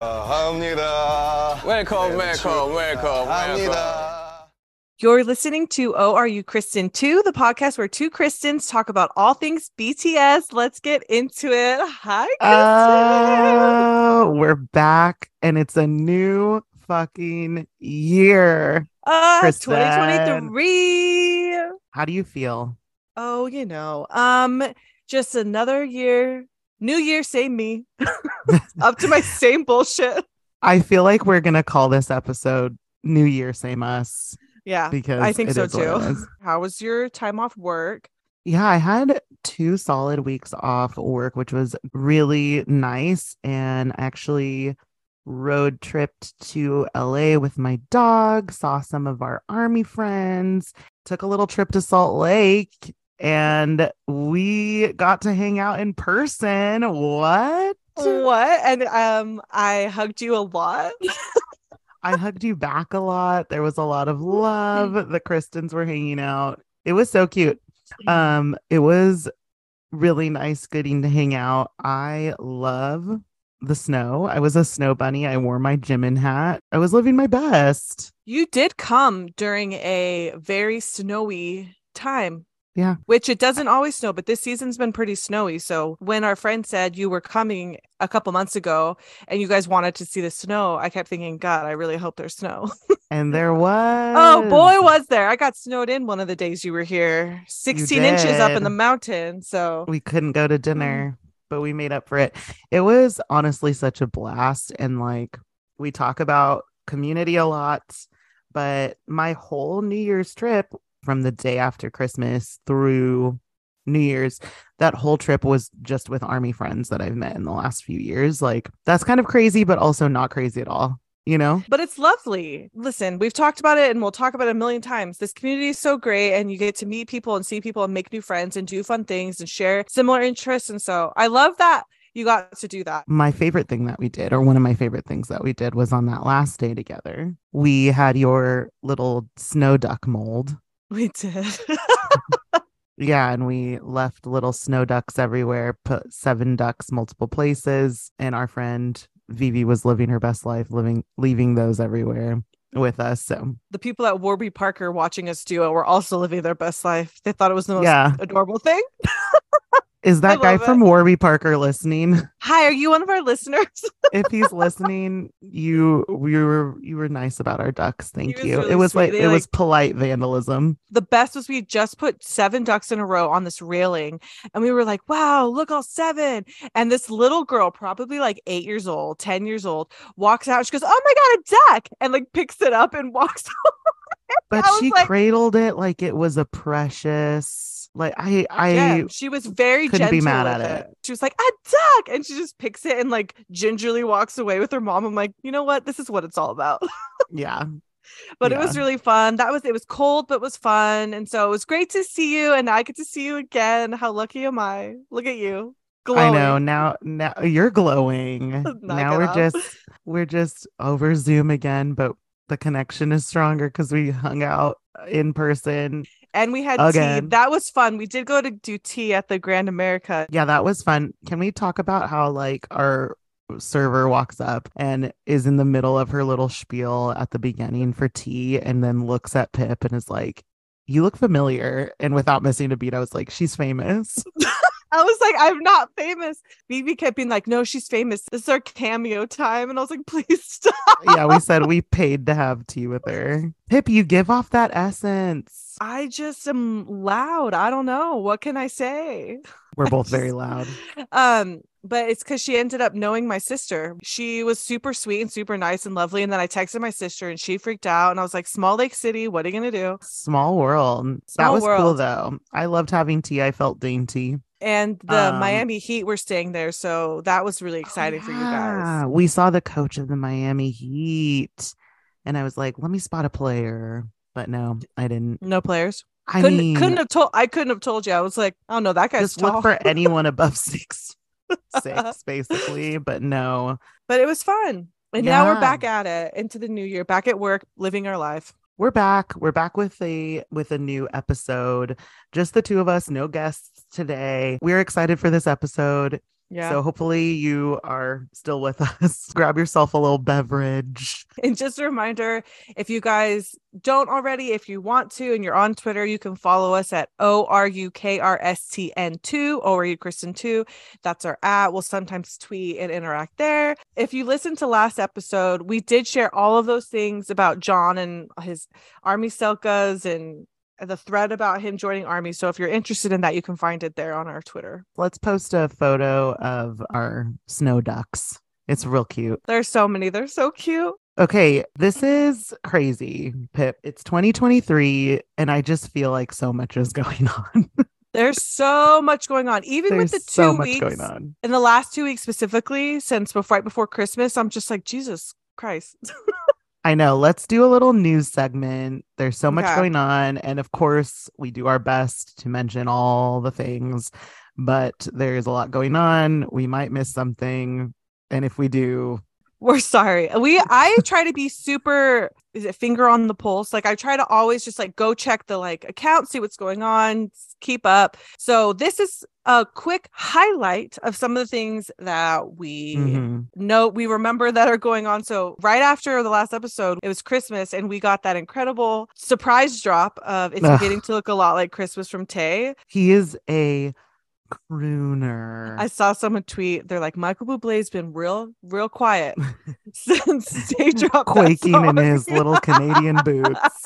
합니다. Welcome, welcome, welcome, welcome. 합니다. You're listening to Oh Are You Kristen 2, the podcast where two Kristens talk about all things BTS. Let's get into it. Hi, Kristen. Oh, we're back and it's a new fucking year. uh, Kristen. 2023. How do you feel? Oh, you know, um, just another year, new year, same me, up to my same bullshit. I feel like we're going to call this episode New Year Same Us Yeah, because I think so is what it too. How was your time off work? Yeah, I had two solid weeks off work, which was really nice. And actually road tripped to LA with my dog, saw some of our army friends, took a little trip to Salt Lake, and we got to hang out in person. What? What? And um, I hugged you a lot. I hugged you back a lot. There was a lot of love. The Kristens were hanging out. It was so cute. Um, it was really nice getting to hang out. I love the snow. I was a snow bunny. I wore my Jimin hat. I was living my best. You did come during a very snowy time. Yeah. Which it doesn't always snow, but this season's been pretty snowy. So when our friend said you were coming a couple months ago and you guys wanted to see the snow, I kept thinking, God, I really hope there's snow. And there was oh boy, was there. I got snowed in one of the days you were here. 16 inches up in the mountain. So we couldn't go to mm-hmm. dinner, but we made up for it. It was honestly such a blast. And like we talk about community a lot, but my whole New Year's trip from the day after Christmas through New Year's, that whole trip was just with army friends that I've met in the last few years. Like that's kind of crazy, but also not crazy at all, you know? but it's lovely. Listen, we've talked about it and we'll talk about it a million times. This community is so great and you get to meet people and see people and make new friends and do fun things and share similar interests. And so I love that you got to do that. my favorite thing that we did, or one of my favorite things that we did, was on that last day together. We had your little snow duck mold. We did. Yeah, and we left little snow ducks everywhere, put seven ducks multiple places, and our friend Vivi was living her best life, living leaving those everywhere with us. So the people at Warby Parker watching us do it were also living their best life. They thought it was the most Yeah. adorable thing. is that guy love from. Warby Parker listening? Hi, are you one of our listeners? if he's listening, you we were you were nice about our ducks. Thank was you. really it was sweet. like They, it was polite vandalism. the best was we just put seven ducks in a row on this railing and we were like wow look all seven and this little girl probably like eight years old ten years old walks out she goes oh my god a duck and like picks it up and walks But she like- cradled it like it was a precious like I uh, I yeah, she was very couldn't gentle be mad with at it. it. she was like a duck and she just picks it and like gingerly walks away with her mom i'm like you know what this is what it's all about yeah. but it was really fun that was it was cold but was fun and so it was great to see you and i get to see you again how lucky am i look at you Glowing. I know now now you're glowing. Now we're just we're just over Zoom again, but the connection is stronger because we hung out in person. And we had tea. That was fun. We did go to do tea at the Grand America. Yeah, that was fun. Can we talk about how like our server walks up and is in the middle of her little spiel at the beginning for tea and then looks at Pip and is like, You look familiar. And without missing a beat, I was like, She's famous. I was like, I'm not famous. Vivi kept being like, No, she's famous. This is our cameo time. And I was like, Please stop. yeah, we said we paid to have tea with her. Pip, you give off that essence. I just am loud. I don't know. What can I say? We're both very loud. Um, but it's because she ended up knowing my sister. She was super sweet and super nice and lovely. And then I texted my sister and she freaked out. And I was like, Small Lake City, what are you gonna do? Small world. that Small was cool though. I loved having tea. I felt dainty. And the Um, Miami Heat were staying there, so that was really exciting for you guys. We saw the coach of the Miami Heat, and I was like, "Let me spot a player," but no, I didn't. No players. I couldn't mean, couldn't have told. I couldn't have told you. I was like, oh no, that guy's just tall. look for anyone above six, six, basically. But no, but it was fun. And now we're back at it into the new year, back at work, living our life. we're back. We're back with a with a new episode. Just the two of us, no guests today. We're excited for this episode. Yeah. So hopefully you are still with us. Grab yourself a little beverage. And just a reminder if you guys don't already, if you want to, and you're on Twitter, you can follow us at O R U K R S T N 2, O R U Kristen 2. That's our at. We'll sometimes tweet and interact there. If you listened to last episode, we did share all of those things about John and his army selcas and the thread about him joining army. So if you're interested in that, you can find it there on our Twitter. Let's post a photo of our snow ducks. It's real cute. There's so many. They're so cute. Okay, this is crazy, Pip. It's 2023, and I just feel like so much is going on. There's so much going on. Even There's with the two so much weeks going on. in the last two weeks specifically, since before right before Christmas, I'm just like, Jesus Christ. I know. Let's do a little news segment. There's so much Okay. going on. And of course, we do our best to mention all the things, but there's a lot going on. We might miss something. And if we do, We're sorry. We I try to be super is it finger on the pulse? Like I try to always just like go check the like account, see what's going on, keep up. So this is a quick highlight of some of the things that we Mhm. know we remember that are going on. So right after the last episode, it was Christmas and we got that incredible surprise drop of it's Ugh. beginning to look a lot like Christmas from Tay. he is a crooner. I saw someone tweet, they're like, Michael Bublé's been real, real quiet since Tay dropped Quaking in his little Canadian boots.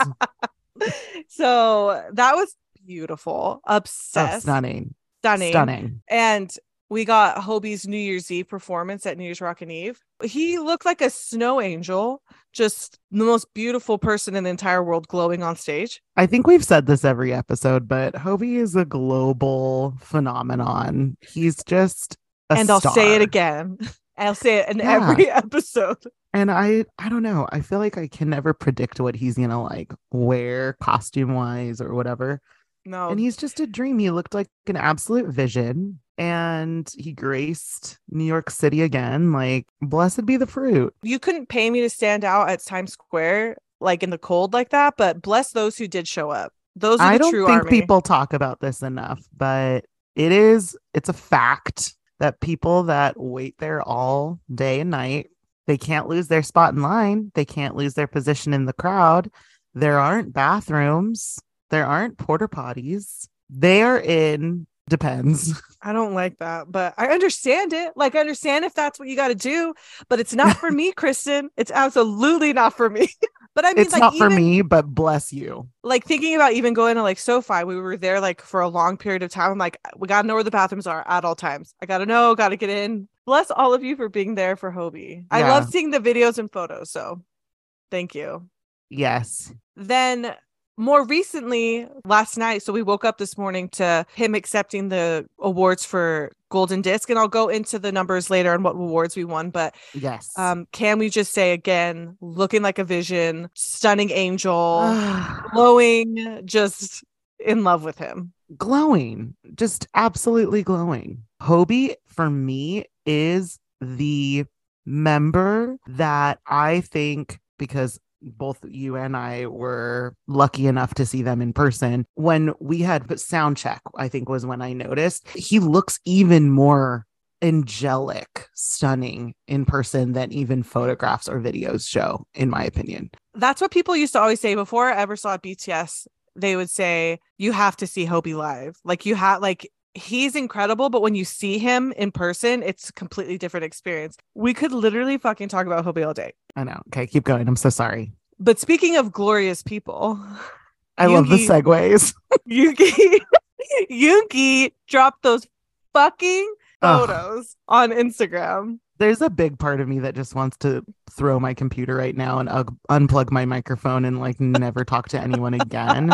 so that was beautiful, Oh, obsessed, stunning. Stunning, Stunning. And we got Hobi's New Year's Eve performance at New Year's Rockin' Eve. He looked like a snow angel, just the most beautiful person in the entire world glowing on stage. I think we've said this every episode, but Hobi is a global phenomenon. He's just a and I'll say it again. I'll say it in Yeah. every episode. And I I don't know. I feel like I can never predict what he's gonna like wear costume wise or whatever. No, And he's just a dream. He looked like an absolute vision. And he graced New York City again. Like, blessed be the fruit. you couldn't pay me to stand out at Times Square like in the cold like that, but bless those who did show up. Those are I don't think army. people talk about this enough, but it is it's a fact that people that wait there all day and night, they can't lose their spot in line. They can't lose their position in the crowd. There aren't bathrooms. There aren't porta potties. They are in depends. I don't like that, but I understand it. Like I understand if that's what you got to do, but it's not for me, Kristen. It's absolutely not for me. but I mean, it's like not for me, but bless you. like thinking about even going to like SoFi, we were there like for a long period of time. I'm like, we gotta know where the bathrooms are at all times. I gotta know, gotta get in. Bless all of you for being there for Hobi. I love seeing the videos and photos. So thank you. Yes. Then more recently, last night, so we woke up this morning to him accepting the awards for Golden Disc, and I'll go into the numbers later on what awards we won. But Yes. um, can we just say again, looking like a vision, stunning angel, glowing, just in love with him. glowing, just absolutely glowing. Hobi for me is the member that I think because both you and I were lucky enough to see them in person when we had sound check, I think was when I noticed he looks even more angelic, stunning in person than even photographs or videos show, in my opinion. That's what people used to always say before I ever saw BTS. They would say, You have to see Hobi live. Like, you have, like, he's incredible, but when you see him in person, it's a completely different experience. We could literally fucking talk about Hobi all day. I know. Okay, keep going. I'm so sorry. But speaking of glorious people, I love the segues. Yoongi, Yoongi dropped those fucking Ugh. photos on Instagram. there's a big part of me that just wants to throw my computer right now and ug- unplug my microphone and like never talk to anyone again.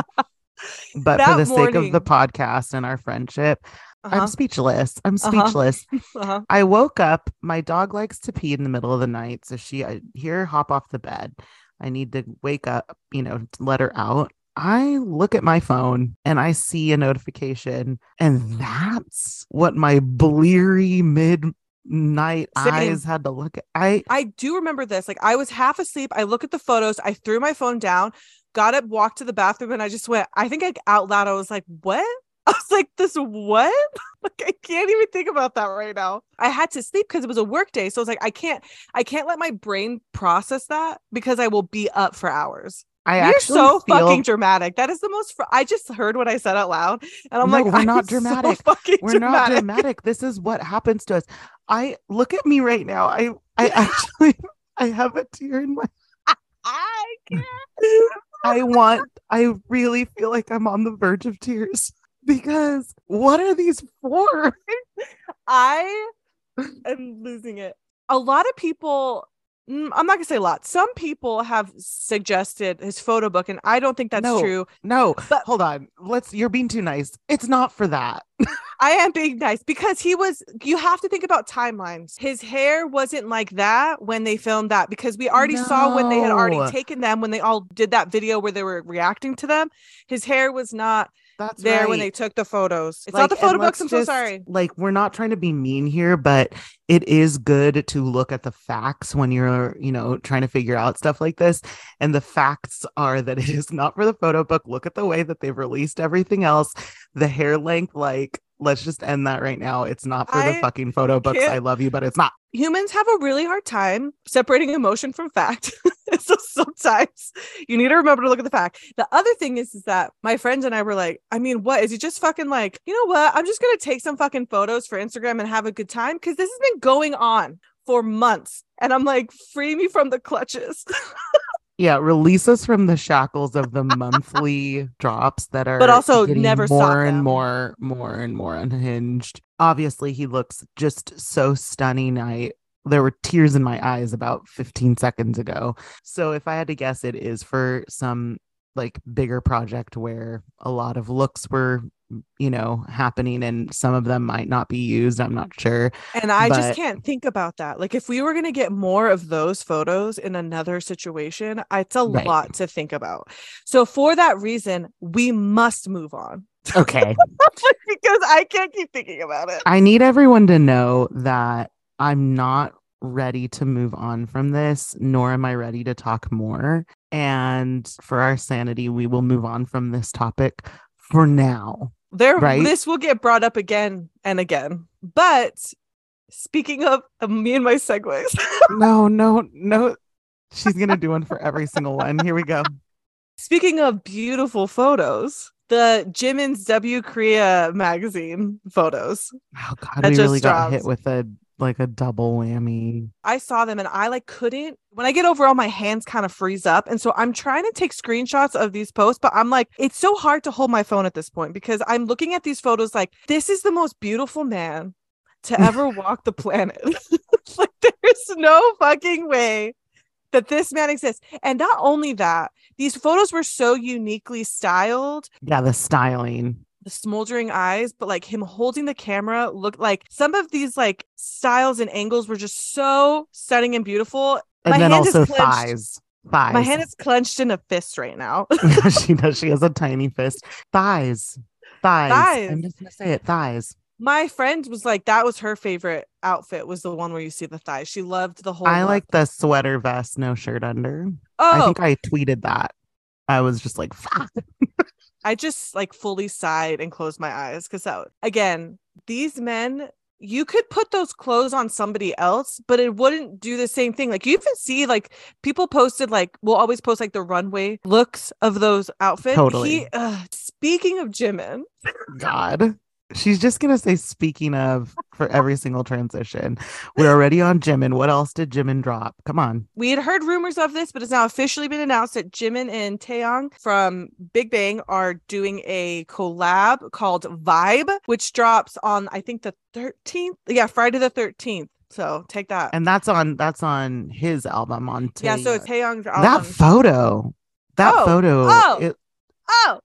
But for the sake of the podcast and our friendship, Uh-huh, I'm speechless. I'm Uh-huh. speechless. uh-huh. I woke up. My dog likes to pee in the middle of the night, so she I hear her hop off the bed. I need to wake up, you know, let her out. I look at my phone and I see a notification, and that's what my bleary midnight Same. eyes had to look at. I I do remember this. Like I was half asleep. I look at the photos. I threw my phone down, got up, walked to the bathroom, and I just went. I think like out loud, I was like, "What? I was like, this what? Like I can't even think about that right now. I had to sleep because it was a work day. So I was like, I can't, I can't let my brain process that because I will be up for hours. I You're so feel, fucking dramatic. That is the most. Fr- I just heard what I said out loud, and I'm No, like, we're I'm not so dramatic. fucking we're not dramatic. dramatic. This is what happens to us. I look at me right now. I I actually I have a tear in my I can't. I want I really feel like I'm on the verge of tears because what are these for? I am losing it. A lot of people, Mm, I'm not gonna say a lot. Some people have suggested his photo book, and I don't think that's No. true. No, But- hold on. Let's you're being too nice. It's not for that. I am being nice because he was. You have to think about timelines. His hair wasn't like that when they filmed that because we already saw when they had already taken them when they all did that video where they were reacting to them. His hair was not That's there when they took the photos. It's Like, not the photo books. I'm so sorry. Like, we're not trying to be mean here, but it is good to look at the facts when you're, you know, trying to figure out stuff like this. And the facts are that it is not for the photo book. Look at the way that they've released everything else. The hair length, like, let's just end that right now. It's not for the fucking photo books. I love you, but it's not. Humans have a really hard time separating emotion from fact. so sometimes you need to remember to look at the fact. The other thing is, is that my friends and I were like, I mean, what is he just fucking like, you know what? I'm just gonna take some fucking photos for Instagram and have a good time because this has been going on for months. And I'm like, free me from the clutches. Yeah, release us from the shackles of the monthly drops that are but also never more and them. more, more and more unhinged. Obviously, he looks just so stunning. I there were tears in my eyes about 15 seconds ago. So if I had to guess, it is for some like bigger project where a lot of looks were you know happening and some of them might not be used i'm not sure And I But- just can't think about that. Like, if we were going to get more of those photos in another situation, it's a Right. lot to think about. So, for that reason, we must move on okay because I can't keep thinking about it. I need everyone to know that I'm not ready to move on from this, nor am I ready to talk more. And for our sanity, we will move on from this topic for now. There, Right? this will get brought up again and again. But speaking of, of me and my segues, No, no, no. She's going to do one for every single one. Here we go. speaking of beautiful photos, the Jimin's W Korea magazine photos. Oh, God. We really got hit with a like a double whammy. I saw them and I like couldn't when I get overall my hands kind of freeze up and so I'm trying to take screenshots of these posts but I'm like it's so hard to hold my phone at this point because I'm looking at these photos like this is the most beautiful man to ever walk the planet. like there's no fucking way that this man exists. And not only that, these photos were so uniquely styled Yeah, the styling. The smoldering eyes, but like him holding the camera looked like some of these like styles and angles were just so stunning and beautiful. And My then hand is also clenched. thighs. Thighs. My hand is clenched in a fist right now. she does. She has a tiny fist. Thighs. Thighs. Thighs. I'm just gonna say it. Thighs. My friend was like, that was her favorite outfit, was the one where you see the thighs. She loved the whole. I like the sweater vest, no shirt under. Oh, I think I tweeted that. I was just like, fuck. I just like fully sighed and closed my eyes because again, these men, you could put those clothes on somebody else, but it wouldn't do the same thing. Like you even see like people posted like we'll always post like the runway looks of those outfits. Totally. He, uh, speaking of Jimin, God. She's just gonna say speaking of for every single transition. We're already on Jimin. What else did Jimin drop? Come on. we had heard rumors of this, but it's now officially been announced that Jimin and Taeyang from Big Bang are doing a collab called Vibe, which drops on I think the 13th. Yeah, Friday the 13th. So take that. And that's on that's on his album on yeah, so Tae- it's Taeyang's that photo. That Oh, photo. oh. It, oh,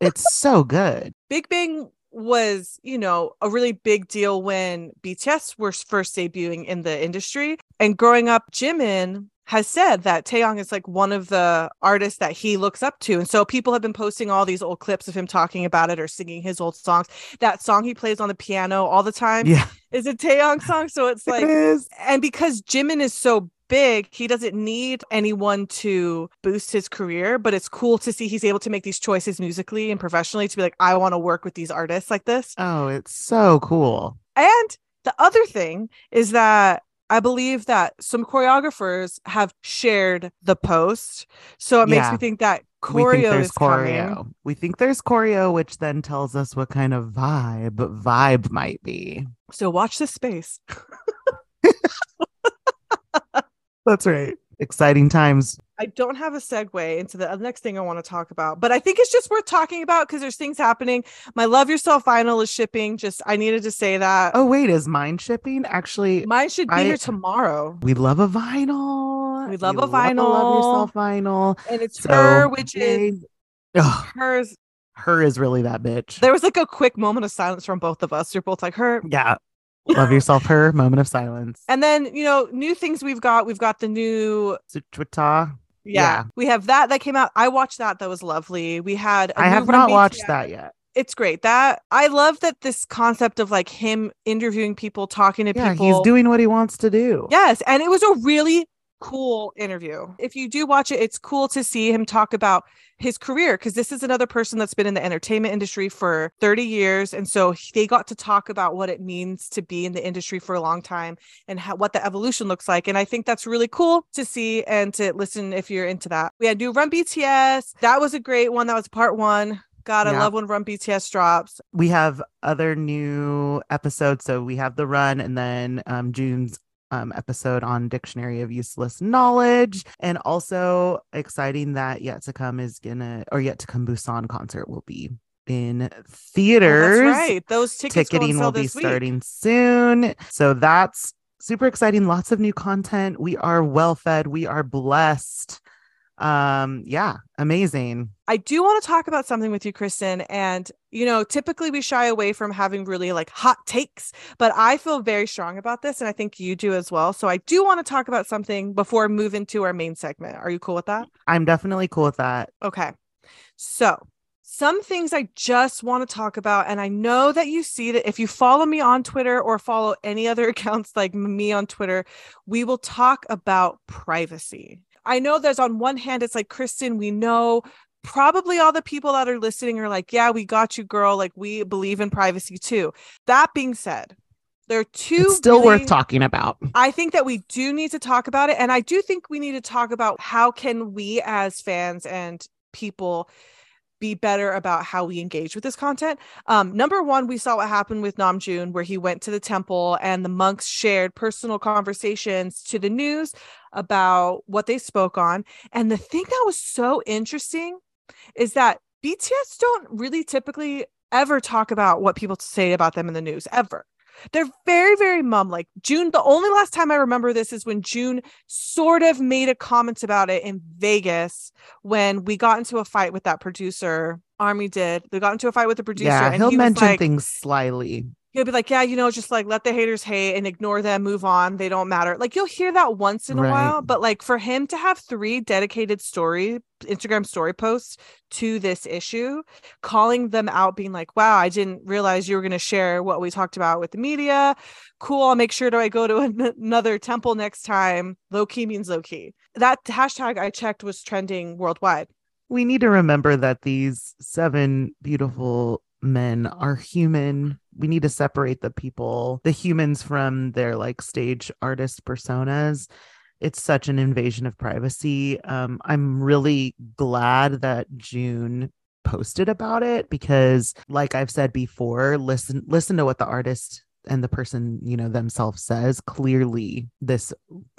it's so good. Big Bang was, you know, a really big deal when BTS were first debuting in the industry. And growing up, Jimin has said that Taeyang is like one of the artists that he looks up to. And so people have been posting all these old clips of him talking about it or singing his old songs. That song he plays on the piano all the time Yeah. is a Taeyang song. So it's like and because Jimin is so big, he doesn't need anyone to boost his career, but it's cool to see he's able to make these choices musically and professionally to be like, I want to work with these artists like this. Oh, it's so cool. And the other thing is that I believe that some choreographers have shared the post. So it makes Yeah. me think that we think choreo there's is coming. choreo. We think there's choreo, which then tells us what kind of vibe vibe might be. So watch this space. That's right. Exciting times. I don't have a segue into the next thing I want to talk about, but I think it's just worth talking about because there's things happening. My Love Yourself vinyl is shipping. Just I needed to say that. Oh wait, is mine shipping? Actually, Mine should be I- here tomorrow. we love a vinyl. We love a vinyl. love vinyl. yourself vinyl. And it's So, her, which is. Ugh, hers. her is really that bitch. There was like a quick moment of silence from both of us. You're both like her. yeah. Love yourself, her moment of silence. And then, you know, new things we've got. We've got the new Suchwita. Yeah, Yeah. we have that that came out. I watched that. That was lovely. We had. I I have not watched that yet. It's great. That I love that this concept of like him interviewing people, talking to Yeah, people. he's doing what he wants to do. Yes, and it was a really cool interview. If you do watch it, it's cool to see him talk about his career because this is another person that's been in the entertainment industry for 30 years and so they got to talk about what it means to be in the industry for a long time and how, what the evolution looks like and I think that's really cool to see and to listen if you're into that. We had new Run BTS. That was a great one. That was part 1. God, I Yeah. love when Run BTS drops. we have other new episodes. So we have the run and then um, June's um, episode on Dictionary of Useless Knowledge. And also exciting that Yet to Come is gonna, or Yet to Come Busan concert will be in Oh, theaters. that's right. Those tickets Ticketing will be week. starting soon. So that's super exciting. Lots of new content. We are well fed. We are blessed. Um, yeah, amazing. I do want to talk about something with you, Kristen. And, you know, typically we shy away from having really like hot takes, but I feel very strong about this. And I think you do as well. So I do want to talk about something before move into our main segment. Are you cool with that? I'm definitely cool with that. Okay. So, some things I just want to talk about. And I know that you see that if you follow me on Twitter or follow any other accounts like me on Twitter, we will talk about privacy. I know there's on one hand, it's like, Kristen, we know probably all the people that are listening are like, yeah, we got you, girl. Like, we believe in privacy too. That being said, there are two It's still really- worth talking about. I think that we do need to talk about it. And I do think we need to talk about how can we as fans and people be better about how we engage with this content. Um, number one, we saw what happened with Namjoon, where he went to the temple and the monks shared personal conversations to the news about what they spoke on. And the thing that was so interesting is that BTS don't really typically ever talk about what people say about them in the news ever. They're very, very mum like June. The only last time I remember this is when June sort of made a comment about it in Vegas when we got into a fight with that producer. Army did. They got into a fight with the producer. Yeah, and he'll he mention like- things slyly. He'll be like, yeah, you know, just like let the haters hate and ignore them, move on. They don't matter. Like you'll hear that once in a while, but like for him to have three dedicated story Instagram story posts to this issue, calling them out, being like, wow, I didn't realize you were going to share what we talked about with the media. Cool. I'll make sure to I go to an- another temple next time. Low key means low key. That hashtag I checked was trending worldwide. We need to remember that these seven beautiful men are human. We need to separate the people, the humans from their like stage artist personas. It's such an invasion of privacy. Um, I'm really glad that June posted about it because like I've said before, listen listen to what the artist and the person, you know, themselves says. Clearly this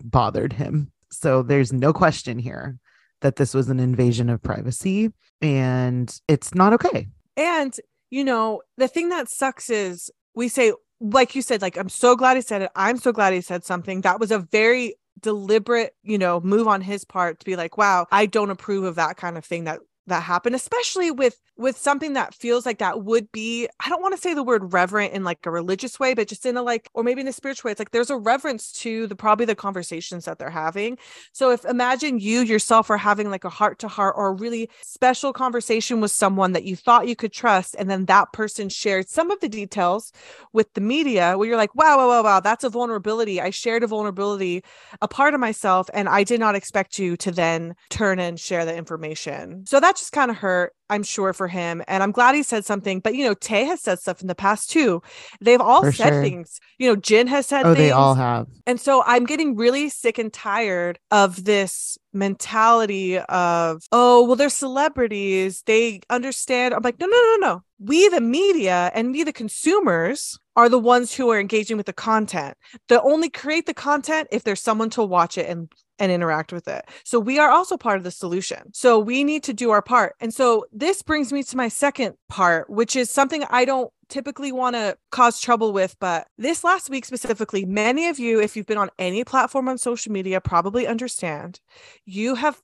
bothered him. So there's no question here that this was an invasion of privacy and it's not okay. And, you know, the thing that sucks is we say, like you said, like, I'm so glad he said it. I'm so glad he said something. That was a very deliberate, you know, move on his part to be like, wow, I don't approve of that kind of thing that that happen especially with with something that feels like that would be i don't want to say the word reverent in like a religious way but just in a like or maybe in a spiritual way it's like there's a reverence to the probably the conversations that they're having. So if imagine you yourself are having like a heart to heart or a really special conversation with someone that you thought you could trust and then that person shared some of the details with the media where you're like wow wow wow wow that's a vulnerability. I shared a vulnerability a part of myself and i did not expect you to then turn and share the information. So that just kind of hurt I'm sure for him. And I'm glad he said something. But you know, Tay has said stuff in the past too. They've all For said sure. things. You know, Jin has said Oh, things. they all have. And so I'm getting really sick and tired of this mentality of, oh, well, they're celebrities. They understand. I'm like, no, no, no, no. We, the media, and we, the consumers, are the ones who are engaging with the content. They only create the content if there's someone to watch it and and interact with it. So we are also part of the solution. So we need to do our part. And so this brings me to my second part, which is something I don't typically want to cause trouble with. But this last week specifically, many of you, if you've been on any platform on social media, probably understand you have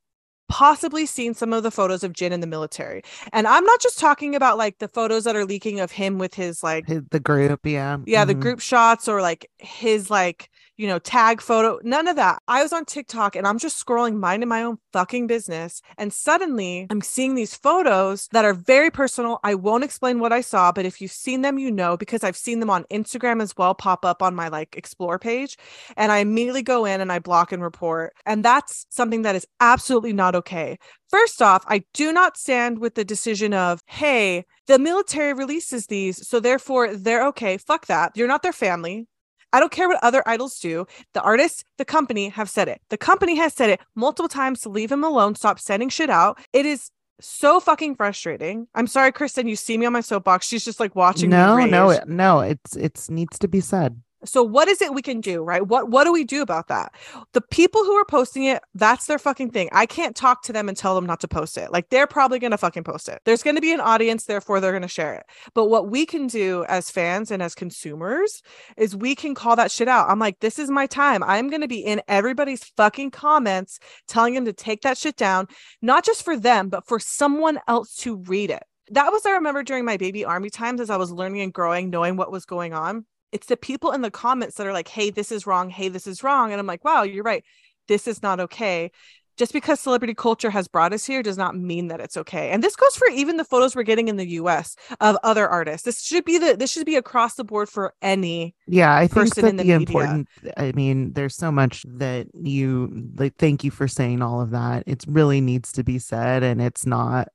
possibly seen some of the photos of Jin in the military. And I'm not just talking about like the photos that are leaking of him with his like His- The group, yeah. yeah, the Mhm. group shots or like his like, you know, tag photo, none of that. I was on TikTok and I'm just scrolling minding my own fucking business. And suddenly I'm seeing these photos that are very personal. I won't explain what I saw, but if you've seen them, you know, because I've seen them on Instagram as well pop up on my like explore page. And I immediately go in and I block and report. And that's something that is absolutely not okay. First off, I do not stand with the decision of, hey, the military releases these, so therefore they're okay. Fuck that. You're not their family. I don't care what other idols do. The artists, the company have said it. The company has said it multiple times to leave him alone, stop sending shit out. It is so fucking frustrating. I'm sorry, Kristen, you see me on my soapbox. She's just like watching No, no, no. It's it's needs to be said. So what is it we can do, right? What what do we do about that? The people who are posting it, that's their fucking thing. I can't talk to them and tell them not to post it. Like they're probably going to fucking post it. There's going to be an audience, therefore they're going to share it. But what we can do as fans and as consumers is we can call that shit out. I'm like, this is my time. I'm going to be in everybody's fucking comments telling them to take that shit down, not just for them, but for someone else to read it. That was I remember during my baby army times as I was learning and growing, knowing what was going on it's the people in the comments that are like, hey, this is wrong. Hey, this is wrong. And I'm like, wow, you're right. This is not okay. Just because celebrity culture has brought us here does not mean that it's okay. And this goes for even the photos we're getting in the US of other artists. This should be the this should be across the board for any. Yeah, I think person that in the the, important I mean, there's so much that you like thank you for saying all of that. It really needs to be said and it's not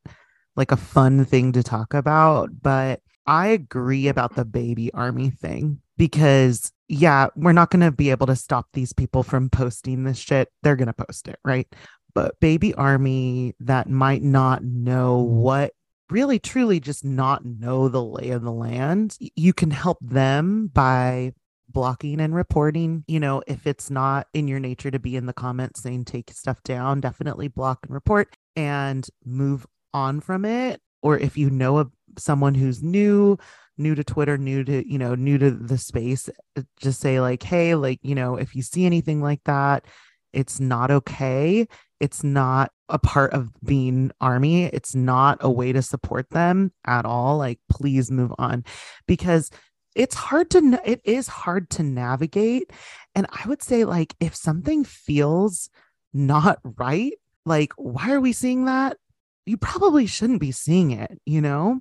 like a fun thing to talk about, but I agree about the baby army thing because yeah, we're not going to be able to stop these people from posting this shit. They're going to post it, right? But baby army that might not know mm-hmm. what really truly just not know the lay of the land, you can help them by blocking and reporting. You know, if it's not in your nature to be in the comments saying take stuff down, definitely block and report and move on from it. Or if you know of someone who's new, new to Twitter, new to, you know, new to the space, uh, just say like, hey, like, you know, if you see anything like that, it's not okay. It's not a part of being army. It's not a way to support them at all. Like, please move on because it's hard to, it is hard to navigate. And I would say, like, if something feels not right, like, why are we seeing that? You probably shouldn't be seeing it, you know?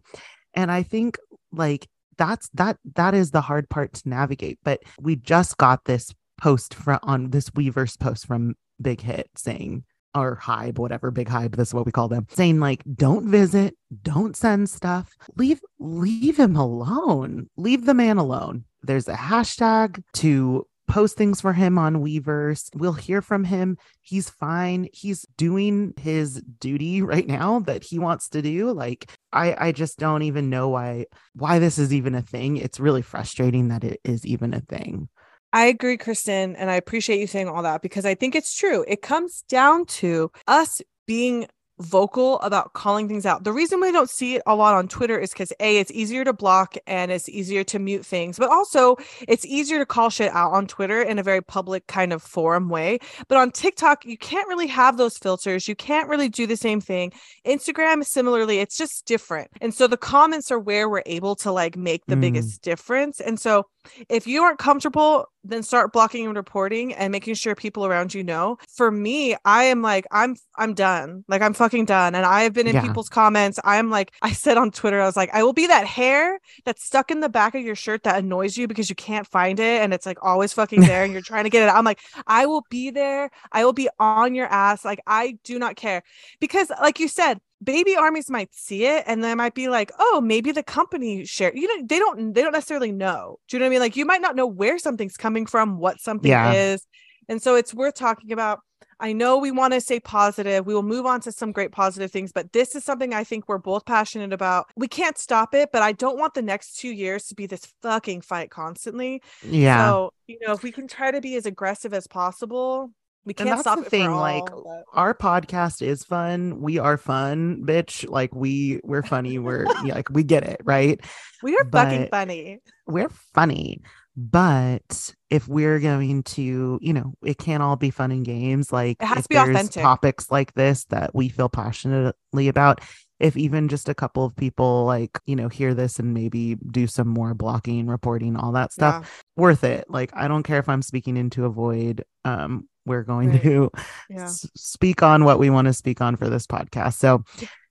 And I think, like, that's that that is the hard part to navigate but we just got this post from on this weverse post from big hit saying or hype whatever big hype this is what we call them saying like don't visit don't send stuff leave leave him alone leave the man alone. There's a hashtag to post things for him on weverse. We'll hear from him. He's fine. He's doing his duty right now that he wants to do. Like i i just don't even know why why this is even a thing. It's really frustrating that it is even a thing. I agree, Kristen, and I appreciate you saying all that because I think it's true. It comes down to us being vocal about calling things out. The reason we don't see it a lot on Twitter is because A, it's easier to block and it's easier to mute things, but also it's easier to call shit out on Twitter in a very public kind of forum way. But on TikTok, you can't really have those filters. You can't really do the same thing. Instagram, similarly, it's just different. And so the comments are where we're able to like make the Mm. biggest difference. And so if you aren't comfortable, then start blocking and reporting and making sure people around you know. For me, I am like, I'm I'm done. Like I'm fucking done. And I have been in Yeah. people's comments. I'm like, I said on Twitter, I was like, I will be that hair that's stuck in the back of your shirt that annoys you because you can't find it and it's like always fucking there and you're trying to get it. I'm like, I will be there. I will be on your ass. Like I do not care. Because like you said, baby armies might see it and they might be like, oh, maybe the company share. You know, they don't they don't necessarily know. Do you know what I mean? Like you might not know where something's coming from, what something Yeah. is. And so it's worth talking about. I know we want to say positive. We will move on to some great positive things, but this is something I think we're both passionate about. We can't stop it, but I don't want the next two years to be this fucking fight constantly. Yeah. So, you know, if we can try to be as aggressive as possible, we can't that's stop the it thing, all, like, but- our podcast is fun. We are fun, bitch. Like we we're funny. We're like we get it, right? we are fucking funny. We're funny. But if we're going to, you know, it can't all be fun and games. Like It has to be authentic. topics like this that we feel passionately about, if even just a couple of people like, you know, hear this and maybe do some more blocking, reporting, all that stuff, Yeah. worth it. Like I don't care if I'm speaking into a void. Um, we're going Right. to Yeah. s- speak on what we want to speak on for this podcast. So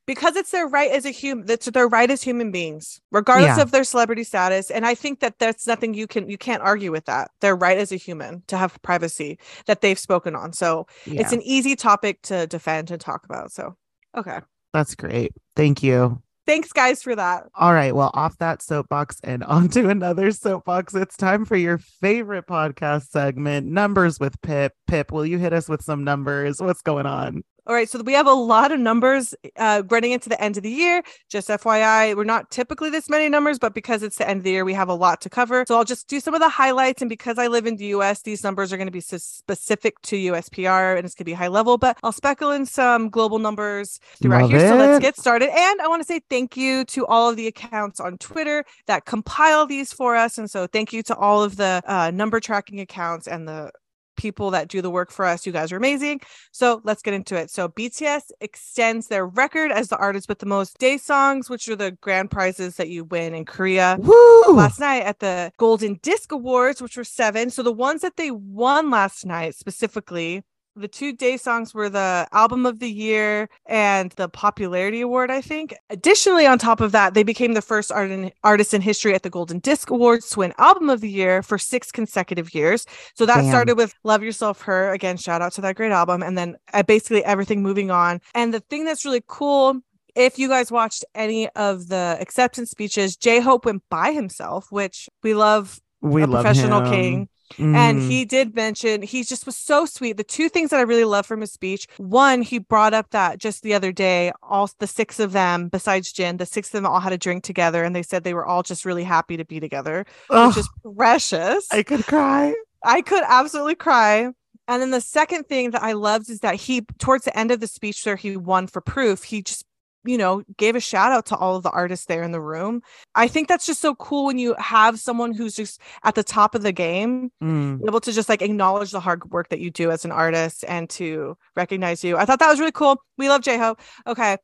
because it's their right as a human that's their right as human beings regardless Yeah. of their celebrity status and i think that that's nothing you can you can't argue with that their right as a human to have privacy that they've spoken on so yeah, it's an easy topic to defend and talk about so okay that's great. Thank you. thanks guys for that All right. Well, off that soapbox and onto another soapbox. It's time for your favorite podcast segment, Numbers with Pip. Pip, will you hit us with some numbers? What's going on? All right, so we have a lot of numbers uh, running into the end of the year. Just FYI, we're not typically this many numbers, but because it's the end of the year, we have a lot to cover. So I'll just do some of the highlights. And because I live in the US, these numbers are going to be specific to USPR and it's going to be high level, but I'll speckle in some global numbers throughout Love here. So let's get started. And I want to say thank you to all of the accounts on Twitter that compile these for us. And so thank you to all of the uh, number tracking accounts and the people that do the work for us. You guys are amazing. So let's get into it. So BTS extends their record as the artist with the most daesangs, which are the grand prizes that you win in Korea. Woo! Last night at the Golden Disc Awards, which were seven. So the ones that they won last night specifically, the two daesangs were the album of the year and the popularity award, I think. Additionally, on top of that, they became the first art in, artist in history at the Golden Disc Awards to win album of the year for six consecutive years. So that Damn. started with Love Yourself Her. Again, shout out to that great album. And then uh, basically everything moving on. And the thing that's really cool. If you guys watched any of the acceptance speeches, J Hope went by himself, which we love we a love professional him. king. And Mm. he did mention he just was so sweet. The two things that I really love from his speech one, he brought up that just the other day, all the six of them, besides Jin, the six of them all had a drink together and they said they were all just really happy to be together, which is precious. I could cry. I could absolutely cry. And then the second thing that I loved is that he, towards the end of the speech where he won for proof, he just, you know, gave a shout out to all of the artists there in the room. I think that's just so cool when you have someone who's just at the top of the game Mm. able to just like acknowledge the hard work that you do as an artist and to recognize you. I thought that was really cool. We love J Hope. Okay.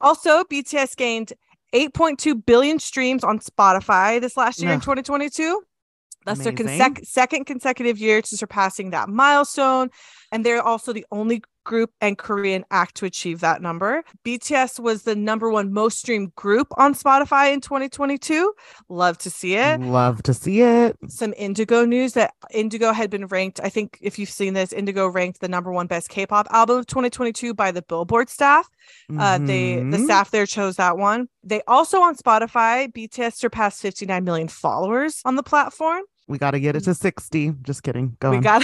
Also, BTS gained 8.2 billion streams on Spotify this last year in 2022. That's their consec- second consecutive year to surpassing that milestone. And they're also the only group and Korean act to achieve that number. BTS was the number one most streamed group on Spotify in 2022. Love to see it Love to see it. some Indigo news that Indigo had been ranked. I think if you've seen this, Indigo ranked the number one best K-pop album of 2022 by the Billboard staff. Uh, they the Mhm. staff there chose that one. They also on Spotify, BTS surpassed 59 million followers on the platform. We got to get it to mm. 60. Just kidding. Go we on. got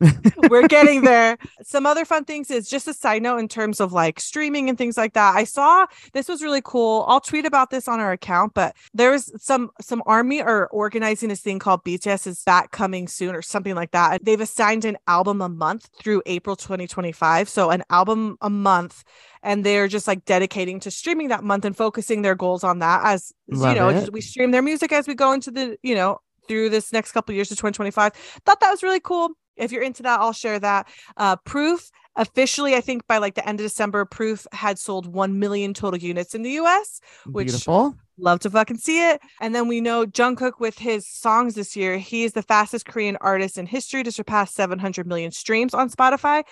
we're getting there. Some other fun things is just a side note in terms of like streaming and things like that. I saw this was really cool. I'll tweet about this on our account but there's some some army are organizing this thing called bts is back coming soon or something like that. They've assigned an album a month through april 2025 so an album a month and they're just like dedicating to streaming that month and focusing their goals on that as Love you know we stream their music as we go into the you know through this next couple years to 2025 thought that was really cool. If you're into that i'll share that. Uh proof officially i think by like the end of december proof had sold 1 million total units in the us which- Beautiful. love to fucking see it. And then we know jungkook with his songs this year he is the fastest korean artist in history to surpass 700 million streams on spotify.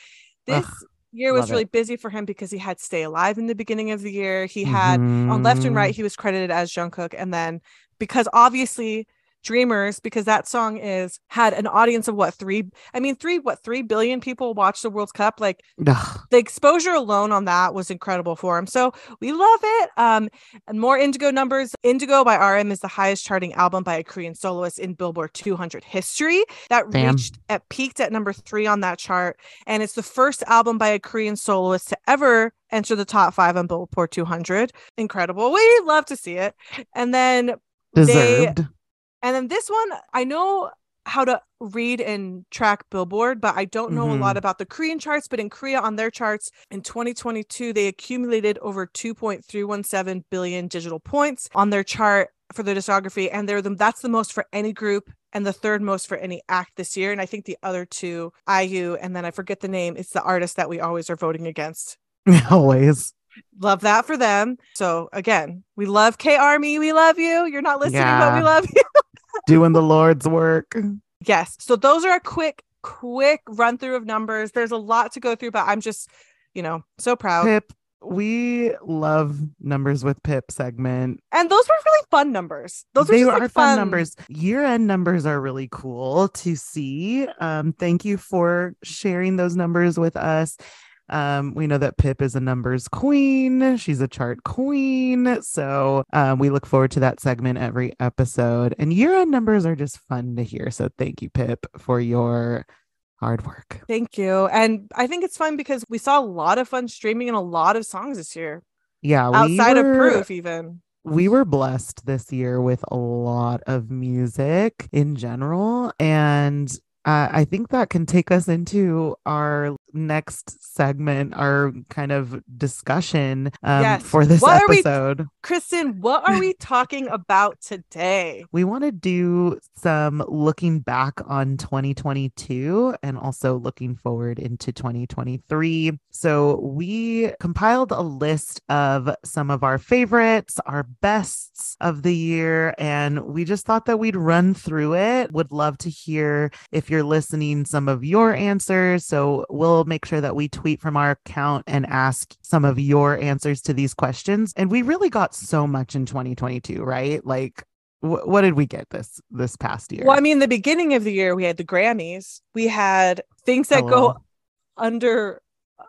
This Ugh, year was love really it. busy for him because he had stay alive in the beginning of the year. He had on left and right Mhm. he was credited as jungkook. And then because obviously dreamers because that song is had an audience of what three i mean three what three billion people watch the world cup? Like Ugh, the exposure alone on that was incredible for him so we love it. Um and more indigo numbers. Indigo by rm is the highest charting album by a korean soloist in billboard 200 history. That Damn. reached at peaked at number three on that chart and it's the first album by a korean soloist to ever enter the top five on billboard 200 incredible. We love to see it. And then deserved. And then this one, I know how to read and track Billboard, but I don't know a Mm-hmm. lot about the Korean charts. But in Korea, on their charts in 2022, they accumulated over 2.317 billion digital points on their chart for their discography, and they're the that's the most for any group and the third most for any act this year. And I think the other two, IU, and then I forget the name. It's the artist that we always are voting against. Always. Love that for them. So again, we love K Army. We love you. You're not listening, but we love you. Doing the Lord's work. Yes. So those are a quick, quick run through of numbers. There's a lot to go through, but I'm just, you know, so proud. Pip, we love numbers with Pip segment. And those were really fun numbers. Those they were just, are like, fun numbers. Year end numbers are really cool to see. Um, thank you for sharing those numbers with us. Um, we know that Pip is a numbers queen. She's a chart queen. So um, we look forward to that segment every episode. And year end numbers are just fun to hear. So thank you, Pip, for your hard work. Thank you. And I think it's fun because we saw a lot of fun streaming and a lot of songs this year Yeah, we outside of proof, even. we were blessed this year with a lot of music in general and uh, i think that can take us into our next segment our kind of discussion um, Yes. for this What are we- episode Kristen, what are we talking about today? we want to do some looking back on 2022 and also looking forward into 2023. So, we compiled a list of some of our favorites, our bests of the year, and we just thought that we'd run through it. Would love to hear if you're listening some of your answers. So, we'll make sure that we tweet from our account and ask some of your answers to these questions. And we really got so much in 2022, right? Like, wh- what did we get this this past year? Well, I mean, the beginning of the year, we had the Grammys. We had things that Hello. go under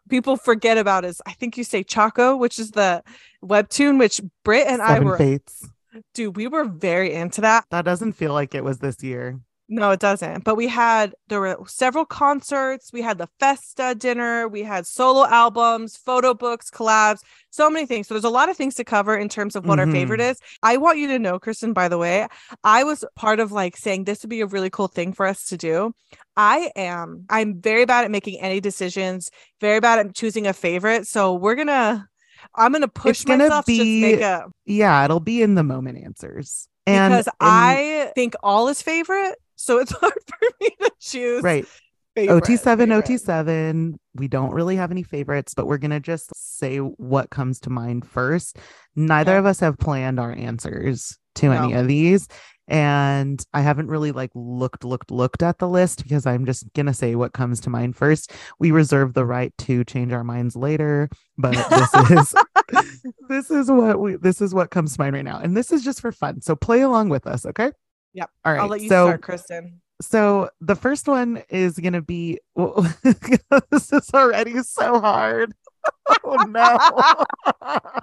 people forget about is I think you say Chakho, which is the webtoon, which Britt and I were Fates. dude, we were very into that. That doesn't feel like it was this year. No, it doesn't. But we had there were several concerts. We had the Festa dinner. We had solo albums, photo books, collabs, so many things. So there's a lot of things to cover in terms of what our favorite mm-hmm. is. I want you to know, Kristen. By the way, I was part of like saying this would be a really cool thing for us to do. I am. I'm very bad at making any decisions. Very bad at choosing a favorite. So we're gonna. I'm gonna push gonna myself to just make a Yeah, it'll be in the moment answers. And because and- I think all is favorite. So it's hard for me to choose. right favorite, OT7, favorite. OT7. We don't really have any favorites, but we're gonna just say what comes to mind first. Neither Okay. of us have planned our answers to any of these. And I haven't really like looked, looked, looked at the list because I'm just gonna say what comes to mind first. We reserve the right to change our minds later, but this is this is what we this is what comes to mind right now. And this is just for fun. So play along with us, okay? Yep. All right. I'll let you so start, Kristen. so the first one is gonna be well, this is already so hard. oh no.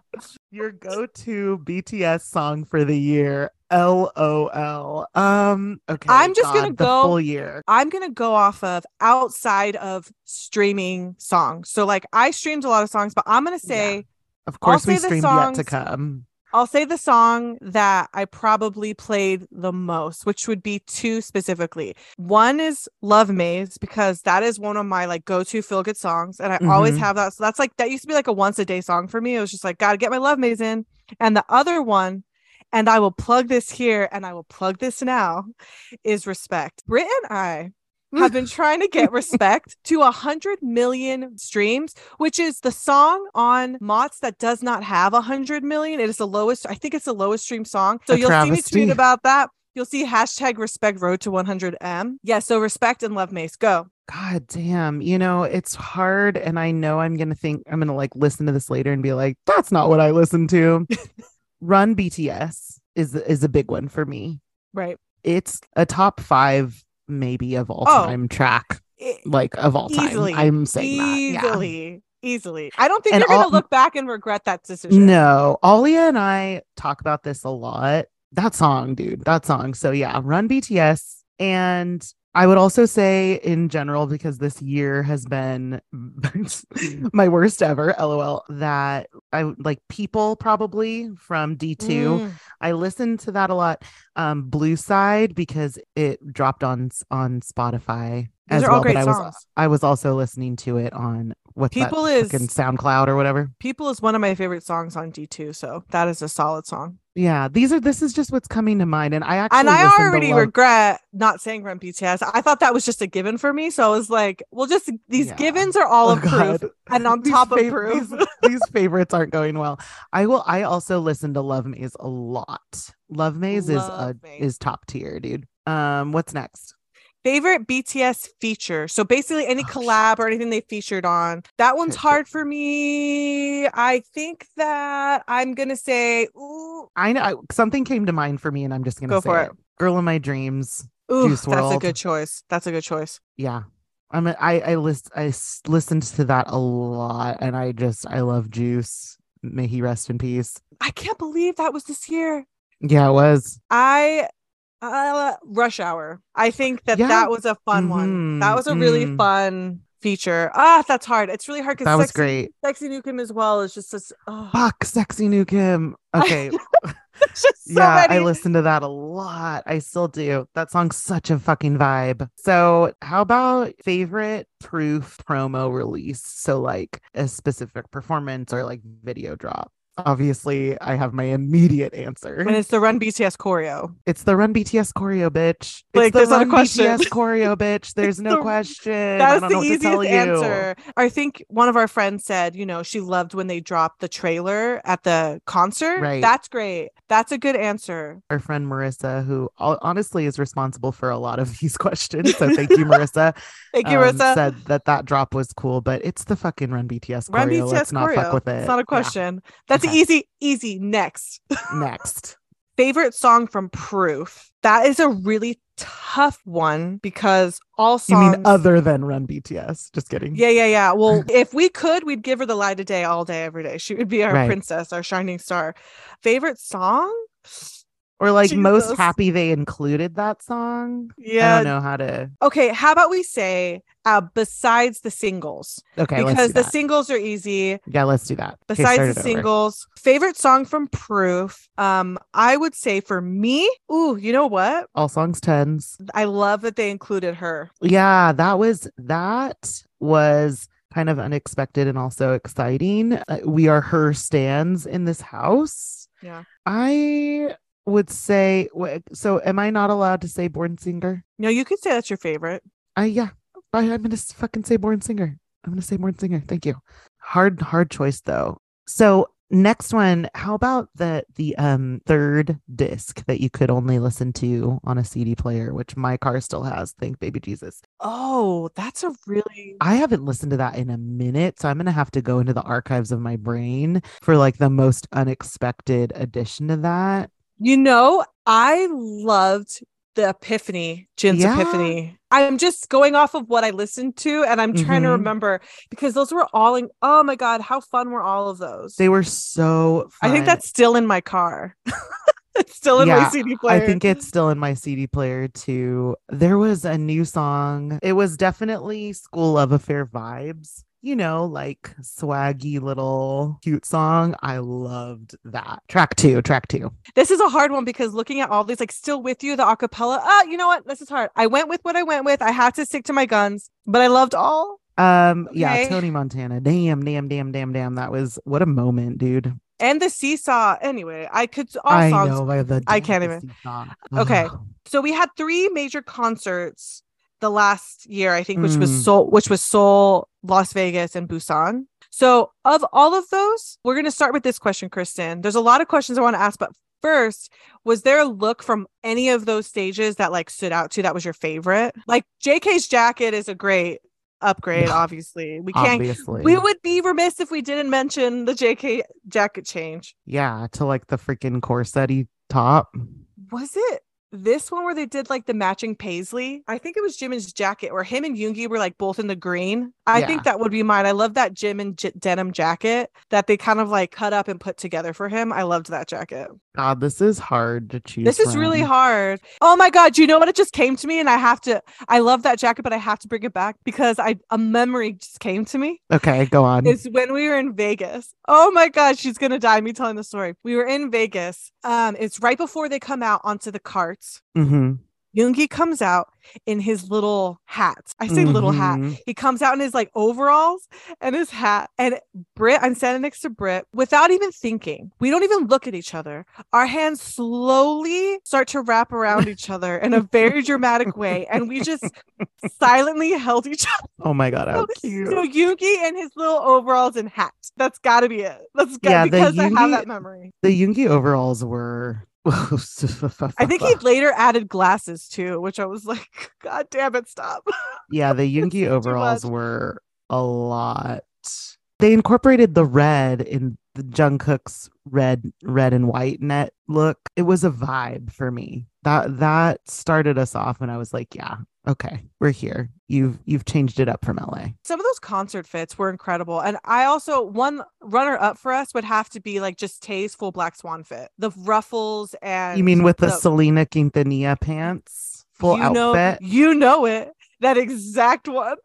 Your go-to BTS song for the year. LOL. Um, okay. I'm just gonna go- full year. I'm gonna go off of outside of streaming songs. So like I streamed a lot of songs, but I'm gonna say Of course, we say the streamed yet to come. I'll say the song that I probably played the most, which would be two specifically. One is Love Maze because that is one of my like go-to feel good songs. And I always Mhm. have that. So that's like that used to be like a once a day song for me. It was just like, gotta get my Love Maze in. And the other one, and I will plug this here and I will plug this now, is Respect. Brit and I have been trying to get respect to a hundred million streams, which is the song on MOTS that does not have a hundred million. It is the lowest, I think it's the lowest stream song. So A you'll see me tweet about that. You'll see hashtag respect road to 100M. Yeah, so respect and Love Maze. Go. God damn. You know, it's hard. And I know I'm going to think, I'm going to like listen to this later and be like, that's not what I listened to. Run BTS is, is a big one for me. Right. It's a top five, maybe of all Oh. time track, like of all time. I'm saying that. yeah. easily. Easily. I don't think And you're going to look back and regret that decision. No, Alia and I talk about this a lot. That song, dude, that song. So yeah, run BTS. And I would also say in general, because this year has been my worst ever, lol, that I like people probably from D2. Mm. I listened to that a lot. Um, Blue Side because it dropped on on Spotify Those as are all well. great but I was songs. I was also listening to it on what's People that is- SoundCloud or whatever. People is one of my favorite songs on D2. So that is a solid song. Yeah, these are this is just what's coming to mind, and I actually and I already Love- regret not saying Run BTS. I thought that was just a given for me. So I was like, well, just these Yeah. givens are all Oh, of proof. And on top of fav- proof. these, these favorites aren't going well. I will. I also listen to Love Maze a lot. Love Maze is a Maze. is top tier, dude. Um, what's next? Favorite BTS feature. So basically any Oh, collab or anything they featured on. That one's hard for me. I think that I'm gonna say, ooh, I know I, something came to mind for me, and I'm just gonna Go say for it. it. Girl in my dreams. ooh Juice that's a good choice. That's a good choice. Yeah. I'm a, I I list I s- listened to that a lot, and I just I love Juice. May he rest in peace. I can't believe that was this year. Yeah, it was. I uh rush hour. I think that Yeah. that was a fun one. That was a really mm. fun feature. Ah, that's hard. It's really hard because That was sexy, great. Sexy Nukim as well is just this. Oh, Fuck, Sexy Nukim. Okay. so yeah, many. I listen to that a lot. I still do. That song's such a fucking vibe. So, how about favorite proof promo release? So, like a specific performance or like video drop. Obviously, I have my immediate answer. and it's the Run BTS choreo. It's the Run BTS choreo, bitch. Like, it's the there's not a question. BTS choreo, bitch. There's no the- question. That's the know what to tell easiest you. answer. I think one of our friends said, you know, she loved when they dropped the trailer at the concert. Right. That's great. That's a good answer. Our friend Marissa, who honestly is responsible for a lot of these questions. So, thank you, Marissa. Thank you, um, Marissa. said that that drop was cool, but it's the fucking Run BTS choreo. Run BTS Let's not fuck with it. It's not a Yeah. question. That's Okay. easy, easy. Next. Next, Favorite song from Proof. That is a really tough one because all you songs. mean other than Run BTS? Just kidding. Yeah, yeah, yeah. Well, if we could, we'd give her the light of day all day, every day. She would be our Right. princess, our shining star. Favorite song? Or like most happy they included that song. Yeah. I don't know how to. Okay. How about we say uh, besides the singles? Okay, because the singles are easy. yeah, let's do that. Besides the it over. singles, favorite song from Proof. Um, I would say for me, ooh, you know what? all songs tens. I love that they included her. Yeah, that was that was kind of unexpected and also exciting. Uh, we are her stands in this house. Yeah. I would say so am I not allowed to say born singer? No, you could say that's your favorite. I yeah, I, I'm gonna fucking say born singer. I'm gonna say born singer. Thank you. Hard, hard choice though. So next one, how about the the um third disc that you could only listen to on a CD player, which my car still has. Thank baby Jesus. Oh, that's a really I haven't listened to that in a minute, so I'm gonna have to go into the archives of my brain for like the most unexpected addition to that. You know, I loved the epiphany, Jin's Yeah. epiphany. I'm just going off of what I listened to and I'm trying to Mhm. remember because those were all in oh my god, how fun were all of those? They were so I think that's still in my car. it's still in my CD player. I think it's still in my CD player too. There was a new song. It was definitely school love affair vibes. You know, like swaggy little cute song. I loved that. Track two, track two. this is a hard one because looking at all these, like still with you, the acapella. Ah, you know what? This is hard. I went with what I went with. I had to stick to my guns, but I loved all. Um, yeah, Tony Montana. Damn, damn, damn, damn, damn. That was what a moment, dude. And the seesaw. Anyway, I could all I songs. know by the I can't even. song. Okay. So we had three major concerts the last year, I think, which was Mm. Seoul, which was Seoul, Las Vegas, and Busan. So of all of those, we're gonna start with this question, Kristen. There's a lot of questions I want to ask, but first, was there a look from any of those stages that like stood out to you that was your favorite? Like JK's jacket is a great upgrade, obviously. We can't Obviously. we would be remiss if we didn't mention the JK jacket change. yeah, to like the freaking corsetty top. Was it this one where they did like the matching paisley? I think it was Jimin's jacket where him and Yoongi were like both in the green. I Yeah. think that would be mine. I love that Jim and J- denim jacket that they kind of like cut up and put together for him. I loved that jacket. God, this is hard to choose. This is really hard. Oh my god, you know what? It just came to me and I have to I love that jacket, but I have to bring it back because I a memory just came to me. Okay, go on. It's when we were in Vegas. Oh my god, she's gonna die me telling the story. We were in Vegas. Um, it's right before they come out onto the carts. Mhm, Yoongi comes out in his little hat. I say little hat. mhm. He comes out in his like overalls and his hat. And Brit, I'm standing next to Brit without even thinking. We don't even look at each other. Our hands slowly start to wrap around each other in a very dramatic way. And we just silently held each other. Oh my god, how So cute. Yoongi and his little overalls and hat. That's got to be it. That's got Yeah, because I have that memory. the Yoongi overalls were. I think he later added glasses too, which I was like, God damn it, stop. yeah, the This is Yoongi too overalls were a lot. They incorporated the red in the Jungkook's red, red and white net look. It was a vibe for me. That that started us off, and I was like, yeah, okay, we're here. You've you've changed it up from LA. Some of those concert fits were incredible. And I also, one runner up for us would have to be like just Tay's full Black Swan fit. The ruffles and. You mean with the, the- Selena Quintanilla pants, full you know, outfit? You know it. That exact one.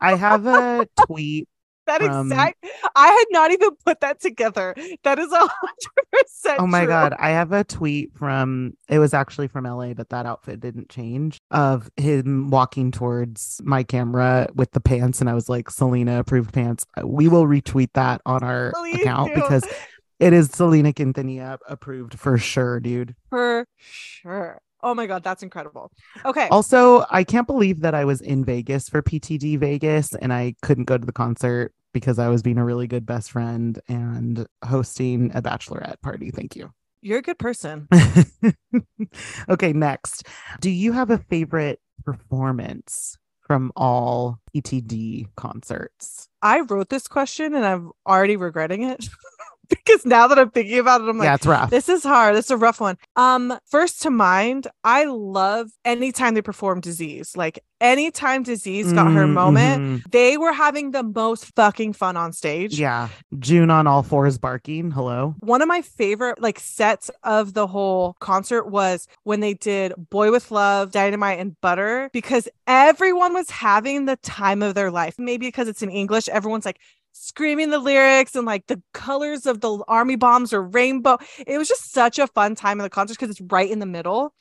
I have a tweet. That From- exact. I had not even put that together. That is a hundred percent. Oh my true. god, I have a tweet from it was actually from LA, but that outfit didn't change of him walking towards my camera with the pants, and I was like, Selena approved pants. We will retweet that on our Please account do. because it is Selena Quintanilla approved for sure, dude. for sure. Oh my god, that's incredible. Okay. Also, I can't believe that I was in Vegas for PTD Vegas and I couldn't go to the concert because I was being a really good best friend and hosting a bachelorette party. Thank you. You're a good person. okay, next. Do you have a favorite performance from all PTD concerts? I wrote this question and I'm already regretting it because now that I'm thinking about it, I'm like, yeah, it's rough. this is hard. This is a rough one. Um, first to mind, I love anytime they perform disease. Like anytime disease got her Mm, moment, mhm. they were having the most fucking fun on stage. Yeah. Joon on all fours barking. Hello. One of my favorite like sets of the whole concert was when they did Boy with Love, Dynamite, and Butter because everyone was having the time of their life. Maybe because it's in English, everyone's like screaming the lyrics and like the colors of the army bombs or rainbow. It was just such a fun time in the concert because it's right in the middle.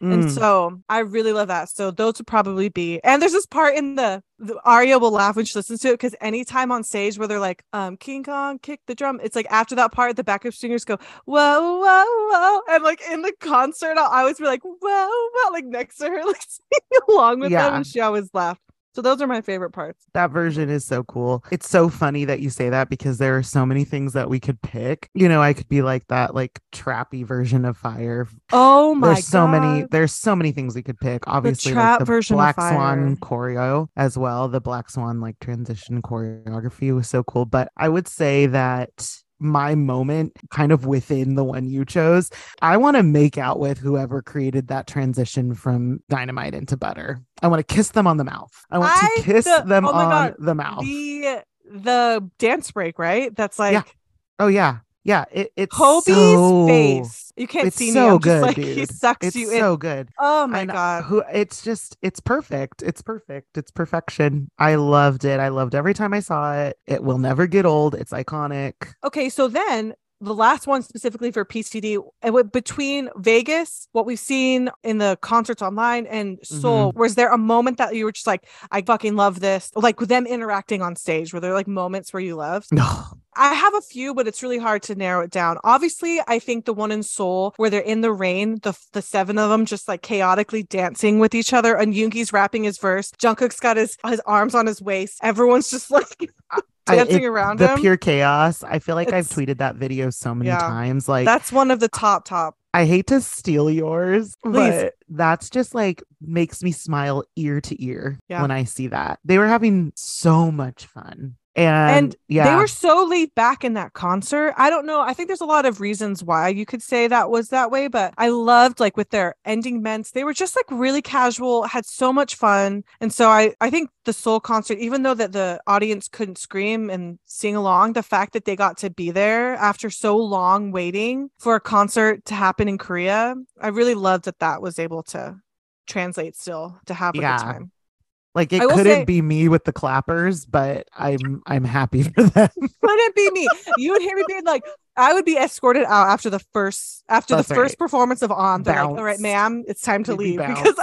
And Mm. so I really love that. So those would probably be. And there's this part in the, the Arya will laugh when she listens to it because anytime on stage where they're like, um, King Kong, kick the drum. It's like after that part, the backup singers go, whoa, whoa, whoa. And like in the concert, I'll always be like, whoa, whoa, like next to her, like singing along with them. And she always laughed. So those are my favorite parts. That version is so cool. It's so funny that you say that because there are so many things that we could pick. You know, I could be like that like trappy version of fire. Oh my there's so many there's so many things we could pick. Obviously the trap like the version of Black. Swan choreo as well. The Black Swan like transition choreography was so cool. But I would say that my moment kind of within the one you chose. I want to make out with whoever created that transition from dynamite into butter. I want to kiss them on the mouth. I want I- to kiss the- them oh on God, the mouth. The the dance break, right? That's like Yeah. oh yeah. Yeah. It, it's Kobe's so, face. You can't see me. so I'm good, like he sucks It's you in. so good. Oh my And uh, god. Who it's just it's perfect. It's perfect. It's perfection. I loved it. I loved every time I saw it. It will never get old. It's iconic. Okay, so then the last one specifically for PTD, and between Vegas, what we've seen in the concerts online, and Seoul, Mm-hmm. was there a moment that you were just like, I fucking love this? Like with them interacting on stage, were there like moments where you loved? No. I have a few, but it's really hard to narrow it down. Obviously, I think the one in Seoul where they're in the rain, the the seven of them just like chaotically dancing with each other, and Yoongi's rapping his verse. Jungkook's got his his arms on his waist. Everyone's just like I- dancing it- around the him. pure chaos. I feel like I've tweeted that video so many Yeah. times. Like That's one of the top top. I hate to steal yours, Please. but that's just like makes me smile ear to ear Yeah. when I see that. They were having so much fun. And, And yeah, They were so laid back in that concert. I don't know. I think there's a lot of reasons why you could say that was that way, but I loved like with their ending ments, they were just like really casual, had so much fun. And so I I think the Seoul concert, even though that the audience couldn't scream and sing along, the fact that they got to be there after so long waiting for a concert to happen in Korea, I really loved that that was able to translate still to have a Yeah. good time. Like it couldn't say- be me with the clappers, but I'm I'm happy for them. couldn't be me. You would hear me being like, I would be escorted out after the first after That's the first right. performance of On. They're like, all right, ma'am, it's time to leave because.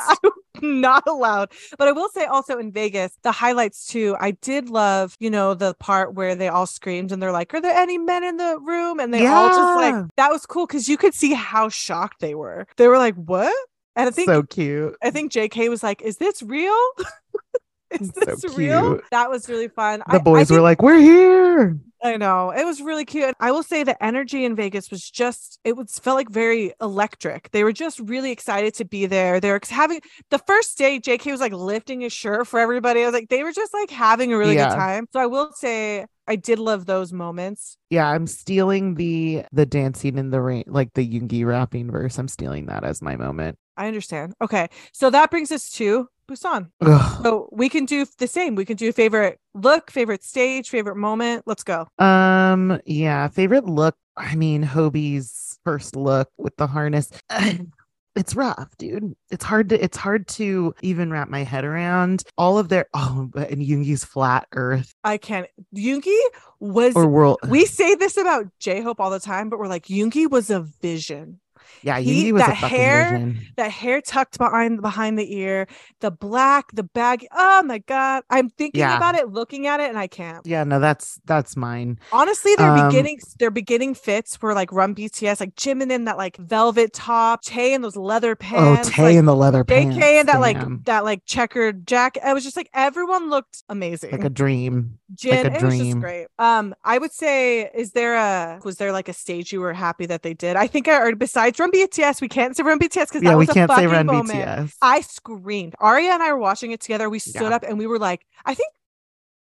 I'm not allowed. But I will say also in Vegas, the highlights too. I did love, you know, the part where they all screamed and they're like, Are there any men in the room? And they all just like that was cool because you could see how shocked they were. They were like, What? And I think so cute. I think JK was like, Is this real? Is So this real? That was really fun. The I boys were think- like, "We're here." I know it was really cute. I will say the energy in Vegas was just it was felt like very electric. They were just really excited to be there. They're having the first day. JK was like lifting his shirt for everybody. I was like, they were just like having a really Yeah. good time. So I will say I did love those moments. Yeah, I'm stealing the the dancing in the rain, like the Yoongi rapping verse. I'm stealing that as my moment. I understand. Okay, so that brings us to Busan. Ugh. So we can do the same. We can do favorite look, favorite stage, favorite moment. Let's go. Um, yeah, favorite look. I mean, Hobi's first look with the harness. It's rough, dude. It's hard to it's hard to even wrap my head around all of their oh, but and Yoongi's flat Earth I can't. Yoongi was. or world. we say this about J Hope all the time, but we're like Yoongi was a vision. Yeah, he- was a that fucking hair- vision. that hair tucked behind behind the ear, the black, the bag. Oh my god, I'm thinking Yeah. about it, looking at it, and I can't. Yeah, no, that's that's mine. Honestly, their Um, beginning their beginning fits were like Run BTS, like Jimin in that like velvet top, Tay in those leather pants, oh, Tay like, in the leather pants. JK in that like that like checkered jacket. I was just like everyone looked amazing. like a dream. Jin, a it was just great. Um, I would say, is there a was there like a stage you were happy that they did? I think I already besides Run BTS, we can't say Run BTS because Yeah, that was a can't say fucking run moment. BTS. I screamed. Aria and I were watching it together. We stood Yeah. up and we were like, I think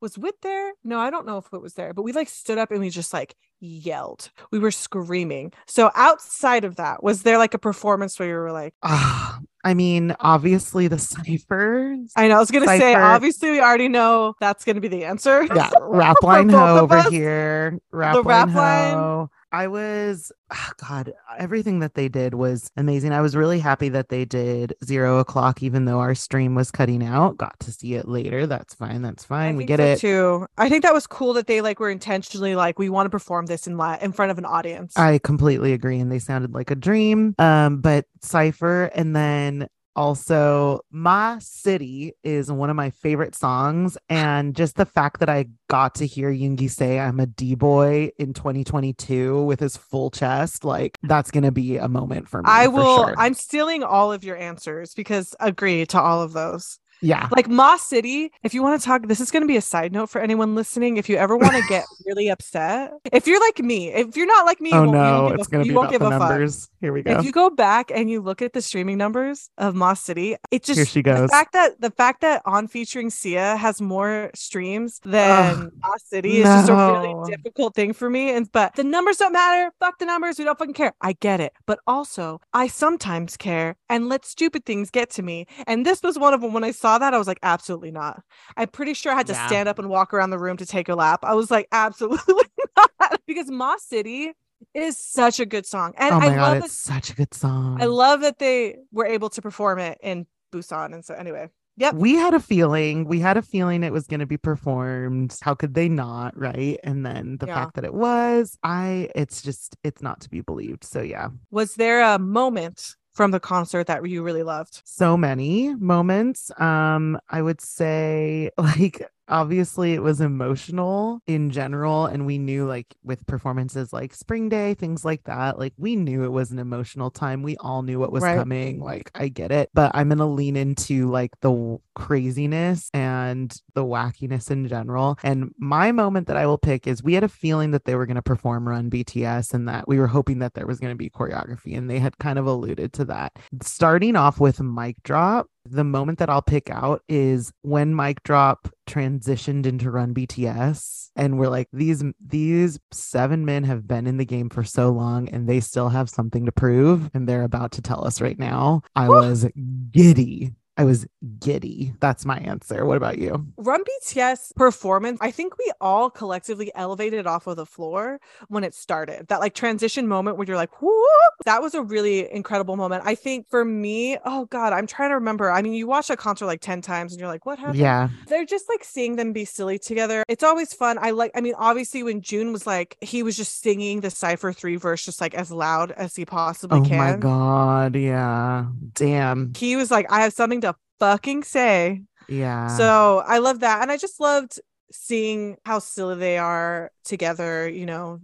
was Wit there? No, I don't know if it was there, but we like stood up and we just like yelled. We were screaming. So outside of that, was there like a performance where you were like, Ah, I mean, obviously the ciphers. I know I was gonna say, obviously we already know that's gonna be the answer. yeah, rap line ho over us. here. Rap The line rap line. ho. I was, ah, God, everything that they did was amazing. I was really happy that they did zero o'clock, even though our stream was cutting out. Got to see it later. That's fine. That's I fine. We get so it. too. I think that was cool that they like were intentionally like we want to perform this in li- in front of an audience. I completely agree. And they sounded like a dream. Um, but Cypher and then also My City is one of my favorite songs. And just the fact that I got to hear Yoongi say I'm a D-boy in 2022 with his full chest, like that's gonna be a moment for me. I will. sure. I'm stealing all of your answers because agree to all of those. Yeah. Like Ma City, if you want to talk, this is going to be a side note for anyone listening. If you ever want to get really upset, if you're like me, if you're not like me, Oh you won't- no, give it's a- gonna be about the a fuck. numbers. Here we go. If you go back and you look at the streaming numbers of Ma City, it just Here she goes. the fact that the fact that on featuring Sia has more streams than Ugh, Ma City is just a really difficult thing for me. And but the numbers don't matter. Fuck the numbers. We don't fucking care. I get it. But also, I sometimes care and let stupid things get to me. And this was one of them. When I saw that, I was like, absolutely not. I'm pretty sure I had to Yeah. stand up and walk around the room to take a lap. I was like, absolutely not. Because Ma City is such a good song. And oh my I god, love it's such a good song. I love that they were able to perform it in Busan. And so, anyway, yep. we had a feeling we had a feeling it was going to be performed how could they not right and then the Yeah. fact that it was i it's just it's not to be believed so yeah Was there a moment from the concert that you really loved? so many moments um i would say like obviously it was emotional in general and we knew like with performances like spring day things like that like we knew it was an emotional time we all knew what was Right. coming like i get it but i'm gonna lean into like the craziness and the wackiness in general and my moment that i will pick is we had a feeling that they were going to perform run bts and that we were hoping that there was going to be choreography and they had kind of alluded to that starting off with mic drop the moment that I'll pick out is when Mic Drop transitioned into Run BTS and we're like these these seven men have been in the game for so long and they still have something to prove and they're about to tell us right now. I was giddy. I was giddy. That's my answer. What about you? Run BTS performance, I think we all collectively elevated off of the floor when it started. That like transition moment where you're like, whoo, that was a really incredible moment. I think for me, oh God, I'm trying to remember. I mean, you watch a concert like 10 times and you're like, what happened? Yeah. they're just like seeing them be silly together. It's always fun. I like, I mean, obviously, when Joon was like, he was just singing the Cypher 3 verse just like as loud as he possibly Oh can. Oh my god. Yeah. Damn. He was like, I have something to fucking say. Yeah. So I love that. And I just loved seeing how silly they are together, you know.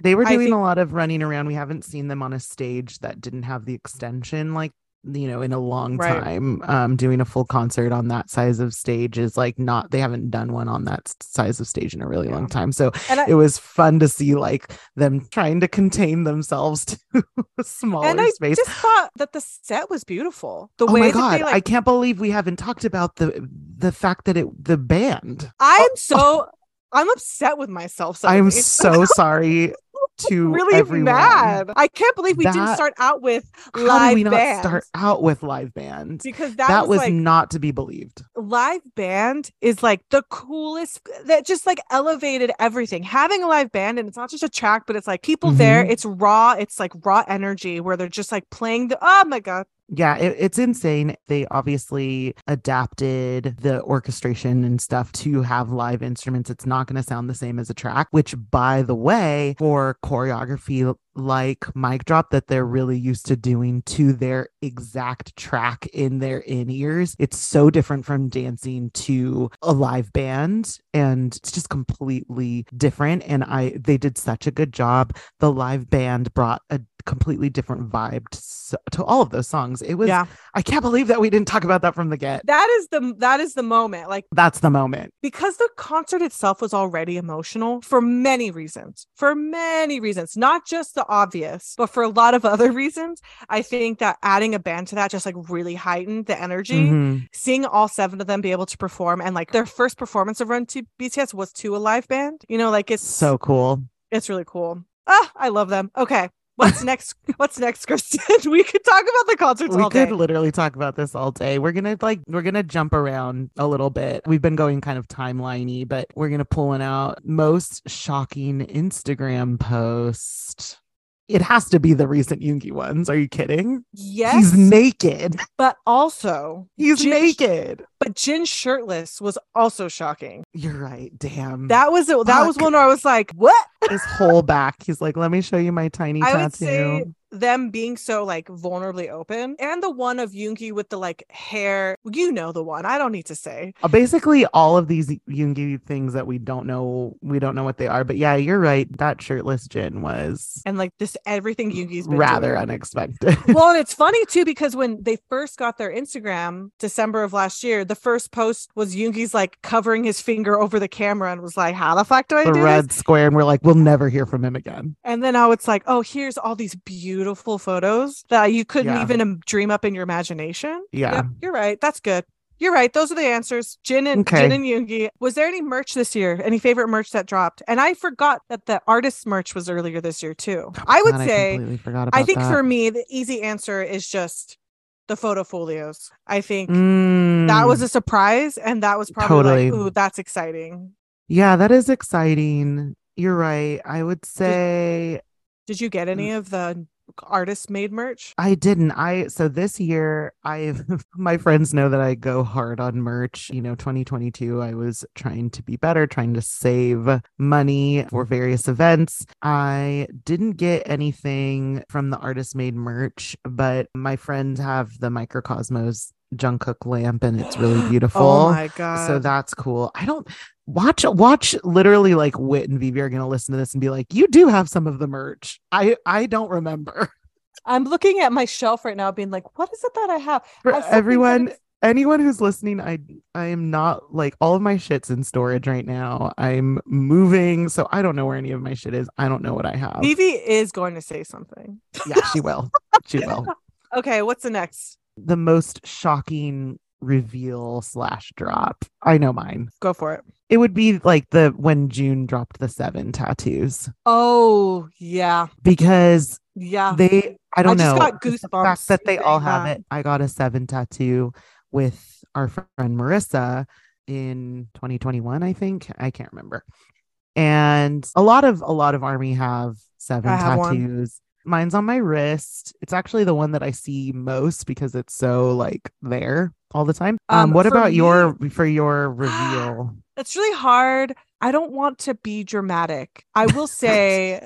They were doing think- a lot of running around. We haven't seen them on a stage that didn't have the extension like you know in a long Right. time um doing a full concert on that size of stage is like not they haven't done one on that size of stage in a really Yeah. long time so And I, it was fun to see like them trying to contain themselves to a smaller and I space just thought that the set was beautiful. The oh way my god they i can't believe we haven't talked about the the fact that it the band I'm so I'm upset with myself. i am so sorry to really everyone. mad. I can't believe we didn't start out with How live did we not band start out with live band? because that, That, was, like not to be believed. live band is like the coolest that just like elevated everything. Having a live band and it's not just a track, but it's like people there. Mhm. It's raw. It's like raw energy where they're just like playing the. Oh my god. Yeah, it, it's insane. They obviously adapted the orchestration and stuff to have live instruments. It's not going to sound the same as a track, which, by the way, for choreography like mic drop that they're really used to doing to their exact track in their in ears, it's so different from dancing to a live band and it's just completely different. And I, they did such a good job. The live band brought a completely different vibe to, to all of those songs. It was Yeah. I can't believe that we didn't talk about that from the get. That is the that is the moment. Like That's the moment. because the concert itself was already emotional for many reasons. For many reasons, not just the obvious, but for a lot of other reasons. I think that adding a band to that just like really heightened the energy. Mhm. seeing all seven of them be able to perform and like their first performance of Run to BTS was to a live band. You know, like it's So cool. it's really cool. Ah, I love them. Okay. What's next? What's next, Kristen? we could talk about the concerts we could literally talk about this all day. We're gonna like we're gonna jump around a little bit. We've been going kind of timeliney, but we're gonna pull one out. Most shocking Instagram post. It has to be the recent Yoongi ones. Are you kidding? Yes, He's naked. but also He's Jin- naked. But Jin shirtless was also shocking. You're right. Damn. That was it. That was one where I was like, "What?" his whole back. He's like, let me show you my tiny I tattoo. would say them being so like vulnerably open and the one of Yoongi with the like hair. You know the one. I don't need to say. Uh, basically all of these Yoongi things that we don't know we don't know what they are but yeah you're right that shirtless Jin was And like this everything Yoongi's been rather doing. unexpected well, and it's funny too because when they first got their Instagram, December of last year, the first post was Yoongi's like covering his finger over the camera and was like, "How the fuck do I the do red this?" square and we're like we'll never hear from him again And then now it's like, "Oh, here's all these beautiful photos that you couldn't Yeah. even dream up in your imagination." yeah Yep, you're right. That's good. You're right. Those are the answers. Jin and Okay. Jin and Yoongi. Was there any merch this year? Any favorite merch that dropped? And I forgot that the artist merch was earlier this year too. Oh, I would God, say completely forgot about I think that. for me, the easy answer is just the photo folios. I think that Mm, was a surprise, and that was probably Totally. like, ooh, that's exciting. yeah that is exciting you're right I would say Did you get Mm. any of the artist made merch? I didn't. I so this year I've my friends know that I go hard on merch. You know, 2022 I was trying to be better, trying to save money for various events. I didn't get anything from the artist made merch, but my friends have the Mikrokosmos Jungkook lamp and it's really oh beautiful. Oh my god! So that's cool. I don't watch watch literally like Wit and Vivi are gonna listen to this and be like, you do have some of the merch. I I don't remember. I'm looking at my shelf right now, being like, what is it that I have? For I everyone, anyone who's listening, I I am not like all of my shit's in storage right now. I'm moving, so I don't know where any of my shit is. I don't know what I have. Vivi is going to say something. Yeah, she will. She will. Okay, what's the next? The most shocking reveal slash drop. I know mine. Go for it. It would be like the when Joon dropped the seven tattoos Oh yeah, because yeah. they I don't just know got the goosebumps fact that they all have that. it. I got a seven tattoo with our friend Marissa in 2021, I think. I can't remember. And a lot of a lot of army have seven I tattoos. Mine's on my wrist. It's actually the one that I see most because it's so like there all the time. Um, Um, what about your for your reveal? It's really hard. I don't want to be dramatic. I will say,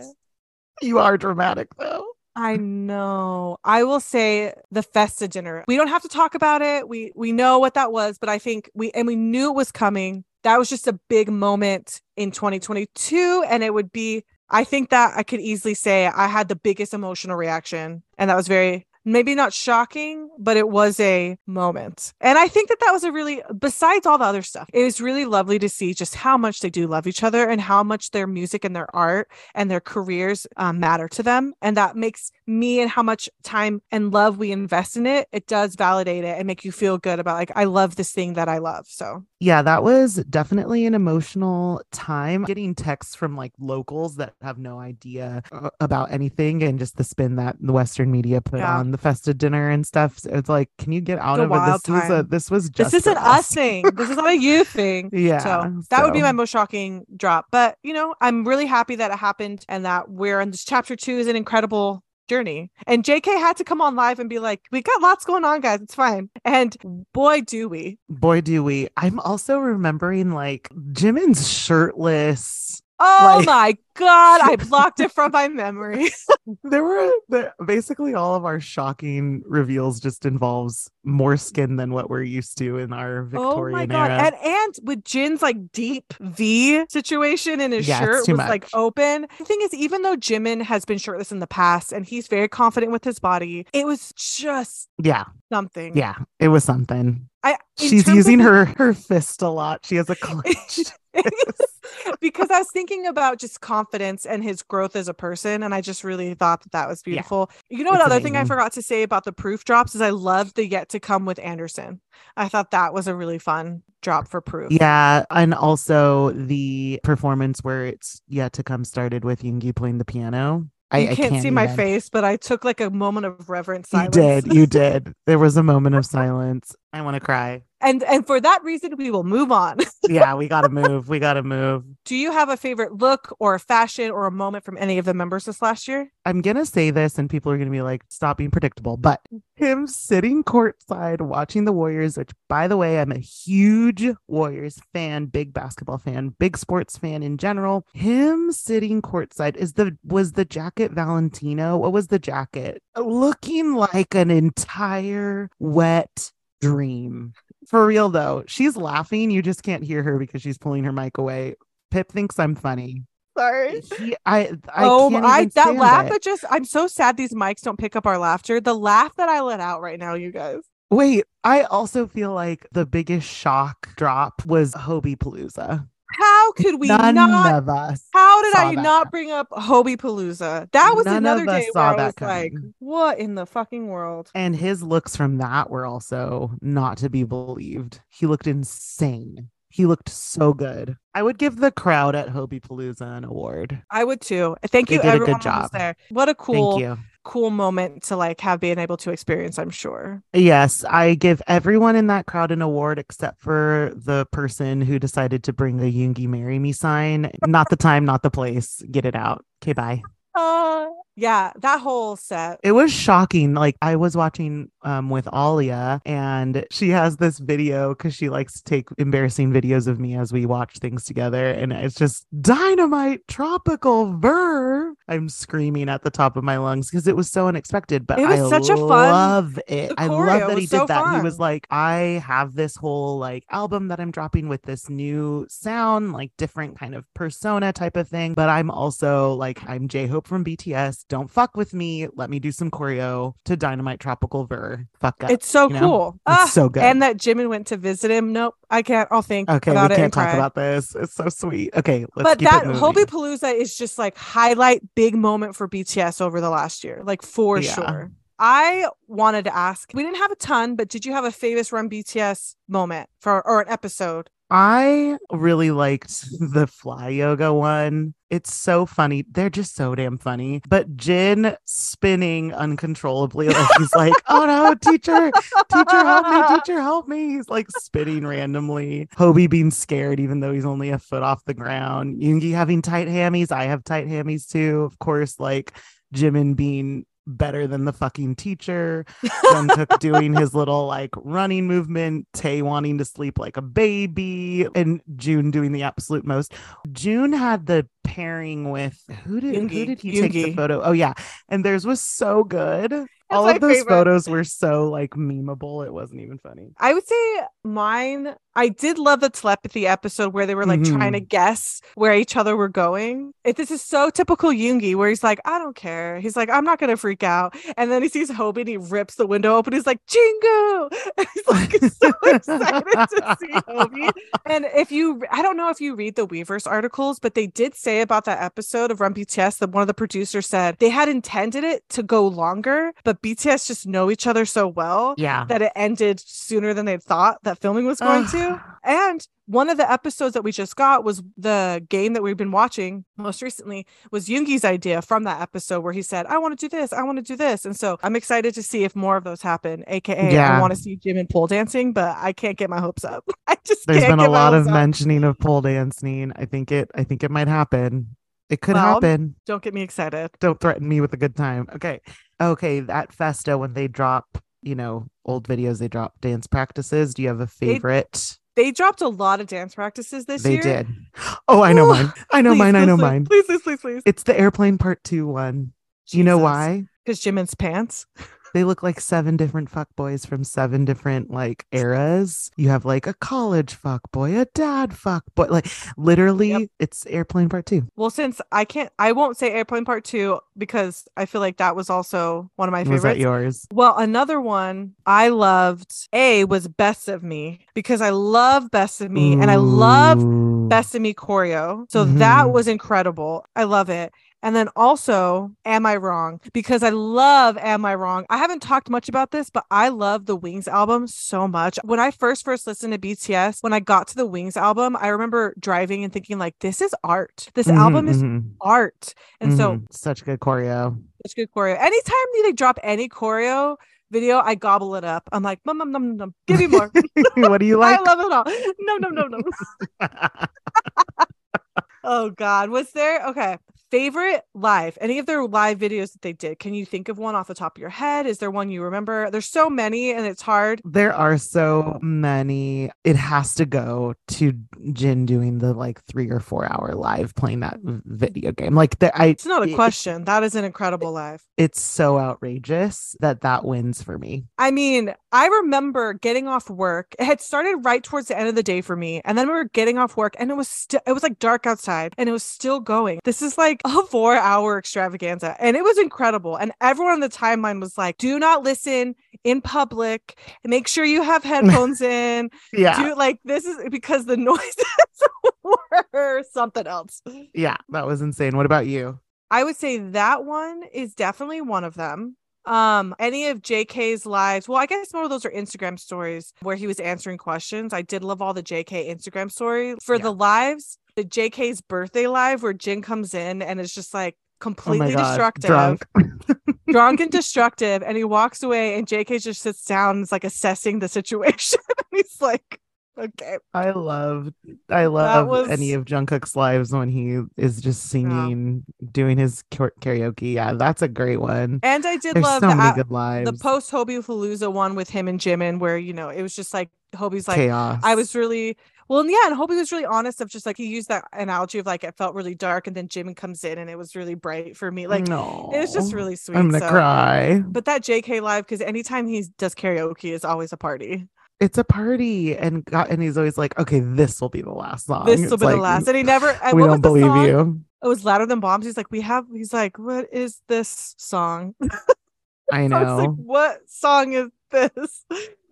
you are dramatic though. I know. I will say the Festa dinner. We don't have to talk about it. We we know what that was, but I think we and we knew it was coming. That was just a big moment in 2022 and it would be I think that I could easily say I had the biggest emotional reaction and that was very maybe not shocking, but it was a moment. And I think that that was a really, besides all the other stuff, it was really lovely to see just how much they do love each other and how much their music and their art and their careers um, matter to them. And that makes me and how much time and love we invest in it, it does validate it and make you feel good about like, I love this thing that I love. So Yeah, that was definitely an emotional time. Getting texts from like locals that have no idea uh, about anything and just the spin that the Western media put Yeah. on the Festa dinner and stuff. So it's like, can you get out The of it? This was a this was just this isn't for us thing. This is not a you thing. Yeah. So that would be my most shocking drop. But you know, I'm really happy that it happened and that we're in this chapter two is an incredible journey. And JK had to come on live and be like, We got lots going on, guys. It's fine. And boy, do we. boy do we. I'm also remembering like Jimin's shirtless. Oh Like- my god, I blocked it from my memory. There were the, basically all of our shocking reveals just involves more skin than what we're used to in our Victorian oh my god. era. And and with Jin's like deep V situation in his Yeah, shirt was like open. The thing is, even though Jimin has been shirtless in the past and he's very confident with his body, it was just yeah, something. yeah, it was something. I She's using the- her her fist a lot. She has a clenched. because I was thinking about just confidence and his growth as a person, and I just really thought that that was beautiful. You know, what it's other thing I forgot to say about the proof drops is I loved the yet to come with Anderson. I thought that was a really fun drop for proof. yeah, and also the performance where it's yet to come started with Yoongi playing the piano. I, you I can't, see my face, but I took like a moment of reverent You did, you did. There was a moment of silence. I want to cry. And and for that reason, we will move on. Yeah, we gotta move. We gotta move. Do you have a favorite look or a fashion or a moment from any of the members this last year? I'm gonna say this, and people are gonna be like, "Stop being predictable." But him sitting courtside watching the Warriors, which, by the way, I'm a huge Warriors fan, big basketball fan, big sports fan in general. Him sitting courtside is the was the jacket Valentino. What was the jacket? Looking like an entire wet dream. For real though, she's laughing. You just can't hear her because she's pulling her mic away. Pip thinks I'm funny. Sorry. He, I, I oh, can't I that stand laugh it. that just I'm so sad these mics don't pick up our laughter. The laugh that I let out right now, you guys. Wait, I also feel like the biggest shock drop was Hobi Palooza. How could we None not? of us. How did I that. not bring up Hobi Palooza? That was None another day where saw I was like, "What in the fucking world?" And his looks from that were also not to be believed. He looked insane. He looked so good. I would give the crowd at Hobi Palooza an award. I would too. Thank They you, did a good everyone was job. there. What a cool, Thank you. Cool moment to like have been able to experience. I'm sure. Yes, I give everyone in that crowd an award except for the person who decided to bring the Yoongi Marry Me sign. Not the time, not the place. Get it out. Okay, bye. Uh, yeah, that whole set. It was shocking. Like I was watching um with Alia and she has this video because she likes to take embarrassing videos of me as we watch things together. And it's just dynamite tropical ver. I'm screaming at the top of my lungs because it was so unexpected. But It was I such a fun- love it. I love that he so did that. He was like, I have this whole like album that I'm dropping with this new sound, like different kind of persona type of thing. But I'm also like, I'm J Hope from BTS. Don't fuck with me. Let me do some choreo to Dynamite Tropical Ver. Fuck up. It's so you know? cool. It's Ah, so good. And that Jimin went to visit him. Nope, I can't. I'll think okay, we can't talk cry. about this. It's so sweet. Okay, let's but keep that. Hobi Palooza is just like highlight big moment for BTS over the last year, like for Yeah. sure. I wanted to ask, we didn't have a ton, but did you have a famous run BTS moment for or an episode? I really liked the fly yoga one. It's so funny. They're just so damn funny. But Jin spinning uncontrollably, like he's like, "Oh no, teacher, teacher, help me, teacher, help me!" He's like spinning randomly. Hobi being scared, even though he's only a foot off the ground. Yoongi having tight hammies. I have tight hammies too. Of course, like Jimin being better than the fucking teacher. Jungkook doing his little like running movement, Tay wanting to sleep like a baby, and Joon doing the absolute most. Joon had the pairing with who did who did he take the photo? Oh yeah, and theirs was so good. All of those favorite. photos were so like memeable. It wasn't even funny. I would say mine. I did love the telepathy episode where they were like trying to Mm-hmm. guess where each other were going. It, this is so typical Yoongi, where he's like, "I don't care." He's like, "I'm not gonna freak out," and then he sees Hobi and he rips the window open. He's like, "Jingo!" And he's like so excited to see Hobi. And if you, I don't know if you read the Weverse articles, but they did say about that episode of Run BTS that one of the producers said they had intended it to go longer, but BTS just know each other so well Yeah. that it ended sooner than they thought that filming was going to. And one of the episodes that we just got was the game that we've been watching most recently was Yoongi's idea from that episode where he said, I want to do this, I want to do this. And so I'm excited to see if more of those happen. AKA Yeah. I want to see Jimin pole dancing, but I can't get my hopes up. I just There's been a lot of up. mentioning of pole dancing. I think it I think it might happen. It could Well, happen. Don't get me excited. don't threaten me with a good time. Okay. Okay. That Festa, when they drop, you know, old videos, they drop dance practices. Do you have a favorite? They dropped a lot of dance practices this They year. They did. Oh, I know mine. I know Please, mine. I know please, mine. Please, please, please, please. It's the airplane part two one. Do you know why? Because Jimin's pants. They look like seven different fuckboys from seven different like eras. You have like a college fuckboy, a dad fuckboy. Like literally, it's airplane part two. Well, since I can't, I won't say Airplane Part Two because I feel like that was also one of my Was favorites. that yours? well, another one I loved A was Best of Me because I love Best of Me and I love Ooh. Best of Me choreo. So that Mhm. was incredible. I love it. And then also, Am I Wrong? Because I love Am I Wrong? I haven't talked much about this, but I love the Wings album so much. When I first first listened to BTS, when I got to the Wings album, I remember driving and thinking like this is art. This Mhm, album is mhm, art. And so mhm. such good choreo. it's good choreo. Anytime they drop any choreo, video, I gobble it up. I'm like, num num num num. Give me more. what do you like? I love it all. No, no, no, no. Oh God, was there okay? Favorite live? Any of their live videos that they did? Can you think of one off the top of your head? Is there one you remember? There's so many, and it's hard. There are so many. It has to go to Jin doing the like three or four hour live playing that video game. Like the, I, It's not a it- question. That is an incredible live. it's so outrageous that that wins for me. I mean, I remember getting off work. It had started right towards the end of the day for me, and then we were getting off work, and it was still it was like dark outside, and it was still going. This is like a four hour extravaganza, and it was incredible. And everyone on the timeline was like, "Do not listen in public. Make sure you have headphones in. Yeah, Do like this is because the noises were something else." yeah, that was insane. What about you? I would say that one is definitely one of them. Um, any of JK's lives, well, I guess more of those are Instagram stories where he was answering questions. I did love all the JK Instagram stories. For Yeah. the lives, the JK's birthday live where Jin comes in and is just like Oh completely god, destructive, drunk. drunk and destructive, and he walks away and JK just sits down and is like assessing the situation. and he's like, okay. I love, I love was- any of Jungkook's lives when he is just singing, doing his karaoke. Yeah, that's a great one. And I did There's love so the, many good lives. the post Hobi Palooza one with him and Jimin, where you know it was just like Hobi's like chaos. I was really well, yeah, and Hobie was really honest of just like he used that analogy of like it felt really dark, and then Jimin comes in and it was really bright for me. Like no, it was just really sweet. I'm gonna so- cry. But that JK live, because anytime he does karaoke is always a party. It's a party, and God, and he's always like, "Okay, this will be the last song. This will be the last. And he never and We don't believe song? you. It was louder than bombs. He's like, we have he's like, what is this song? I I was like, know. what song is this?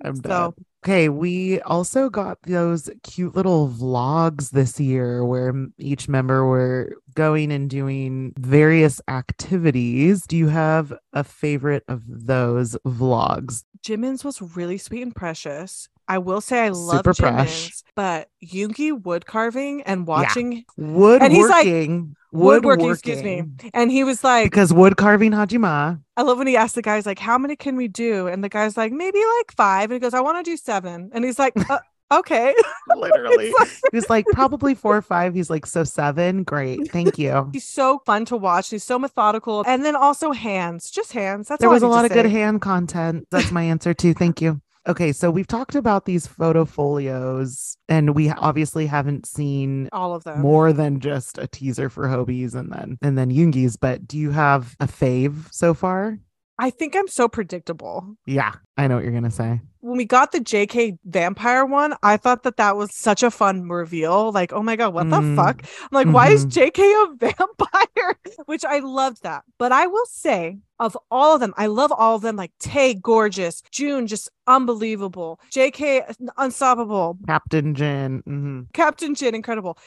I'm so done. Okay, we also got those cute little vlogs this year where each member were going and doing various activities. Do you have a favorite of those vlogs? Jimin's was really sweet and precious. I will say I love Super fresh. Jimin's, but Yoongi wood carving and watching Woodworking. he's like- woodworking. woodworking, excuse me. And he was like, Because wood carving Hajima. I love when he asked the guys, like, how many can we do? And the guy's like, maybe like five. And he goes, I want to do seven. And he's like, uh, okay. Literally. It's like- he was like, probably four or five. He's like, so seven. Great. Thank you. he's so fun to watch. He's so methodical. And then also hands, just hands. That's there all was a lot of good hand content. That's my answer too. Thank you. Okay, so we've talked about these photo folios, and we obviously haven't seen All of them. more than just a teaser for Hobi's and then and then Yoongi's. But do you have a fave so far? I think I'm so predictable. Yeah, I know what you're gonna say. When we got the JK vampire one, I thought that that was such a fun reveal. Like, oh my God, what Mm. the fuck? I'm like, why is Mhm. JK a vampire? Which I loved that. But I will say, of all of them, I love all of them. Like Tay, gorgeous. Joon, just unbelievable. JK, unstoppable. Captain Jin. mhm. Captain Jin, incredible.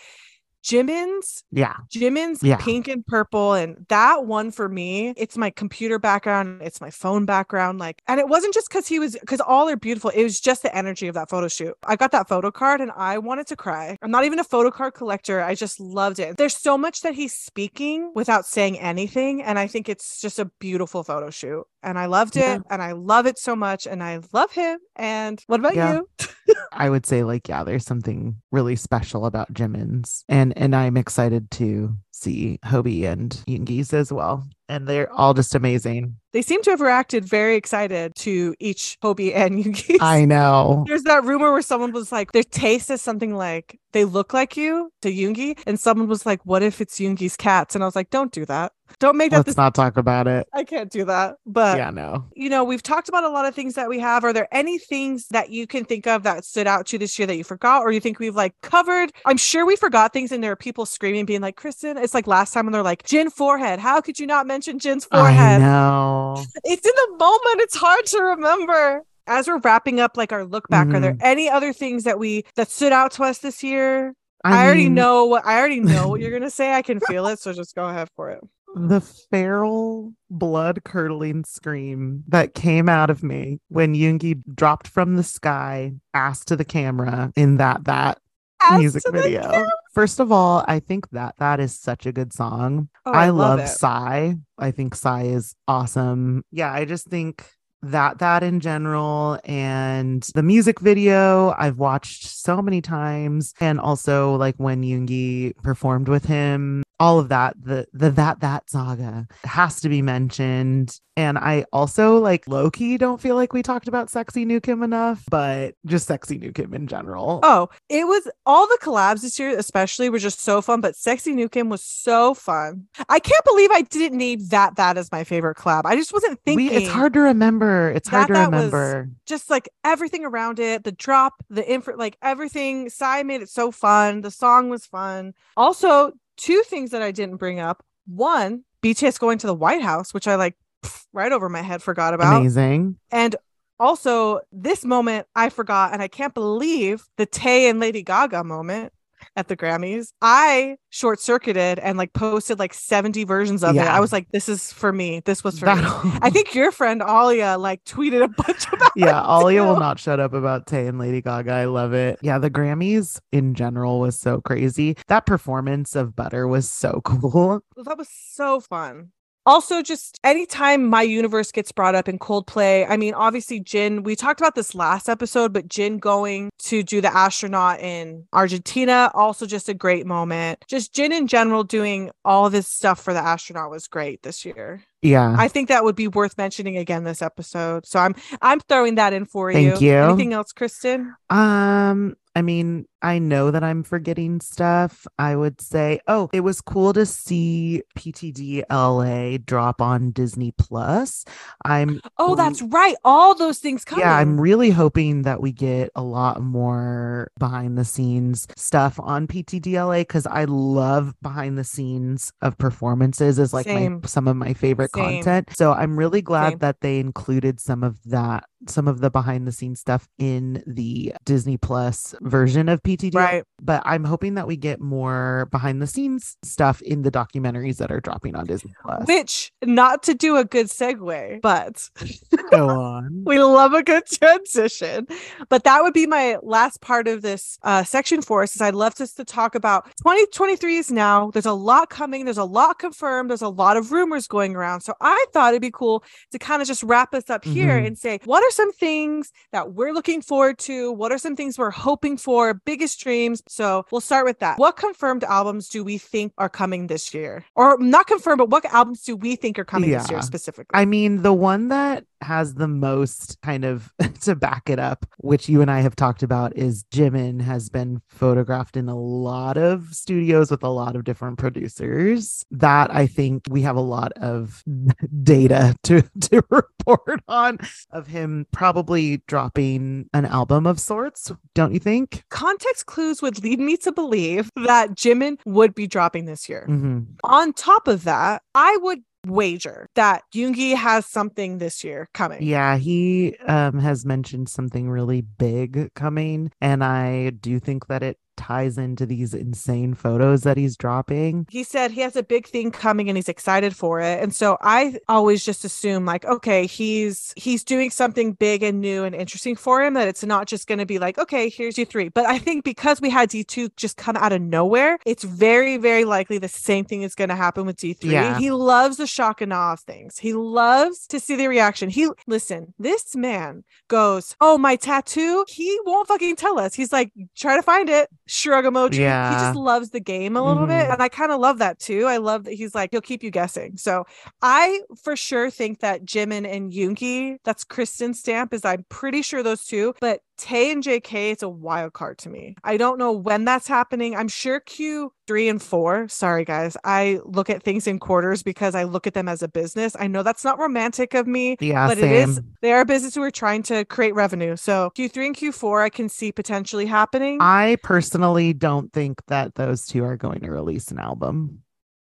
Jimin's Yeah, Jimin's Yeah. pink and purple, and that one for me, it's my computer background, it's my phone background. Like, and it wasn't just because he was because all are beautiful, it was just the energy of that photo shoot. I got that photo card and I wanted to cry. I'm not even a photo card collector, I just loved it. There's so much that he's speaking without saying anything, and I think it's just a beautiful photo shoot. And I loved it, Yeah. and I love it so much, and I love him. And what about Yeah. you? I would say like yeah, there's something really special about Jimin's, and and I'm excited to see Hobi and Yoongi's as well, and they're all just amazing. They seem to have reacted very excited to each Hobi and Yoongi. I know. There's that rumor where someone was like, their taste is something like they look like you to Yoongi, and someone was like, "What if it's Yoongi's cats?" And I was like, "Don't do that. Don't make that Let's this. not talk about it. I can't do that." But yeah, no. you know, we've talked about a lot of things that we have. Are there any things that you can think of that stood out to you this year that you forgot, or you think we've like covered? I'm sure we forgot things, and there are people screaming, being like, "Kristen," it's like last time when they're like, "Jin forehead." How could you not mention Jin's I forehead? know. it's in the moment it's hard to remember as we're wrapping up like our look back are there mm-hmm. any other things that we that stood out to us this year i, already mean, know what i already know what you're gonna say i can feel it so just go ahead for it the feral blood curdling scream that came out of me when Yoongi dropped from the sky, ass to the camera in that that As music video. First of all, I think that that is such a good song. Oh, I, love, it. Psy. I think Psy is awesome. Yeah, I just think that that in general and the music video I've watched so many times and also like when Yoongi performed with him all of that the the that that saga has to be mentioned and i also like low-key don't feel like we talked about Sexy Nukim enough but just Sexy Nukim in general Oh, it was all the collabs this year, especially were just so fun. But Sexy Nukim was so fun. I can't believe I didn't name that that as my favorite collab. I just wasn't thinking. we, it's hard to remember it's hard to That remember just like everything around it, the drop, the info, like everything. Psy made it so fun. The song was fun. Also, two things that I didn't bring up. One, BTS going to the White House, which I like pff, right over my head forgot about. amazing And also, this moment I forgot, and I can't believe the Tay and Lady Gaga moment at the Grammys. I short circuited and like posted like 70 versions of it. I was like, this is for me. This was for me. I think your friend Alia like tweeted a bunch about yeah, Alia will not shut up about Tay and Lady Gaga. I love it. Yeah, the Grammys in general was so crazy. That performance of Butter was so cool. That was so fun. Also, just anytime my universe gets brought up in Coldplay, I mean, obviously, Jin, we talked about this last episode, but Jin going to do the astronaut in Argentina, also just a great moment. Just Jin in general doing all this stuff for the astronaut was great this year. Yeah. I think that would be worth mentioning again this episode. So I'm I'm throwing that in for Thank you. you. Anything else, Kristen? Um, I mean, I know that I'm forgetting stuff. I would say, oh, it was cool to see PTD LA drop on Disney Plus. I'm Oh, that's right. All those things coming. yeah, I'm really hoping that we get a lot more behind the scenes stuff on PTDLA because I love behind the scenes of performances is like my some of my favorite Same. content. So I'm really glad Same. that they included some of that, some of the behind the scenes stuff in the Disney Plus version of PTDLA. right. But I'm hoping that we get more behind the scenes stuff in the documentaries that are dropping on Disney Plus. Which, not to do a good segue, but Go on. we love a good transition. But that would be my last part of this uh, section for us. Is I'd love us to talk about 2023 is now. There's a lot coming. There's a lot confirmed. There's a lot of rumors going around. So I thought it'd be cool to kind of just wrap us up here Mhm. and say what are some things that we're looking forward to? What are some things we're hoping for? Biggest dreams. So we'll start with that. What confirmed albums do we think are coming this year? Or not confirmed, but what albums do we think are coming this year specifically? I mean, the one that has the most kind of to back it up, which you and I have talked about, is Jimin has been photographed in a lot of studios with a lot of different producers. That I think we have a lot of data to to report on of him probably dropping an album of sorts, don't you think? context clues would lead me to believe that Jimin would be dropping this year. Mhm. On top of that, I would wager that Yoongi has something this year coming. Yeah, he um, has mentioned something really big coming, and I do think that it ties into these insane photos that he's dropping. He said he has a big thing coming and he's excited for it. And so I always just assume like, okay, he's he's doing something big and new and interesting for him that it's not just going to be like, okay, here's D3. But I think because we had D2 just come out of nowhere, it's very very likely the same thing is going to happen with D3. Yeah. He loves the shock and awe of things. He loves to see the reaction. He listen, this man goes, "Oh, my tattoo." He won't fucking tell us. He's like, "Try to find it." Shrug emoji. He just loves the game a little bit. Mhm. And I kind of love that too. I love that he's like, he'll keep you guessing. So I for sure think that Jimin and Yoongi, that's Kristen's stamp, is I'm pretty sure those two. But Tay and JK, it's a wild card to me. I don't know when that's happening. I'm sure Q3 and 4. Sorry, guys. I look at things in quarters because I look at them as a business. I know that's not romantic of me, Yeah, but same. it is they are a business who are trying to create revenue. So Q3 and Q4 I can see potentially happening. I personally don't think that those two are going to release an album.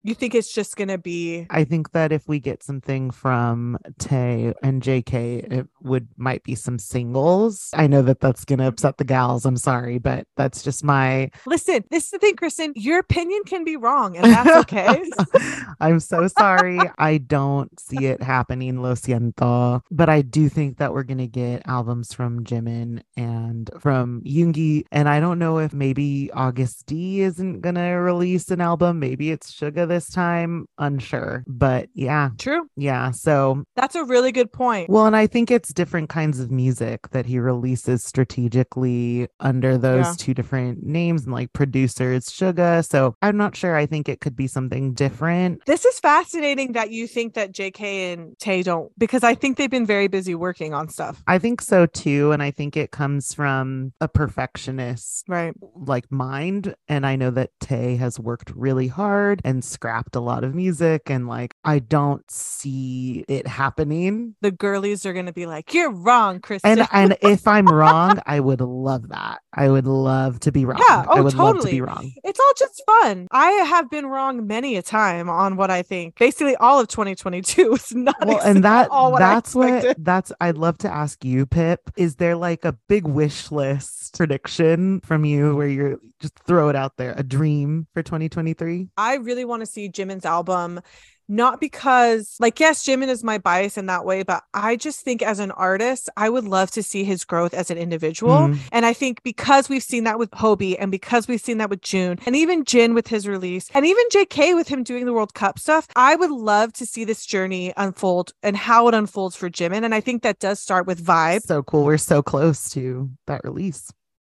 You think it's just gonna be I think that if we get something from Tay and JK, it would might be some singles. I know that that's going to upset the gals. I'm sorry, but that's just my listen this is the thing kristen your opinion can be wrong and that's okay I'm so sorry. I don't see it happening, Lo siento. But I do think that we're going to get albums from Jimin and from Yoongi. And I don't know if maybe Agust D isn't going to release an album. Maybe it's Suga this time, unsure. But yeah, True. yeah. So That's a really good point. well, and I think it's different kinds of music that he releases strategically under those Yeah. two different names and like producers, Suga. So I'm not sure. I think it could be something different. This is fascinating that you think that JK and Tay don't because I think they've been very busy working on stuff. I think so too. And I think it comes from a perfectionist Right. like mind. And I know that Tay has worked really hard and scrapped a lot of music. And like, I don't see it happening. The girlies are gonna be like, You're wrong, Kristen. And and if I'm wrong, I would love that. I would love to be wrong. Yeah, I oh, would love to be wrong. it's all just fun. I have been wrong many a time on what I think. Basically, all of 2022 was not Well, and that all what I that's what that's I'd love to ask you, Pip. Is there like a big wish list prediction from you where you're just throw it out there, a dream for 2023? I really want to see Jimin's album. Not because, like, yes, Jimin is my bias in that way, but I just think as an artist, I would love to see his growth as an individual. Mhm. And I think because we've seen that with Hobi and because we've seen that with Joon and even Jin with his release and even JK with him doing the World Cup stuff, I would love to see this journey unfold and how it unfolds for Jimin. And I think that does start with Vibe. So cool. We're so close to that release.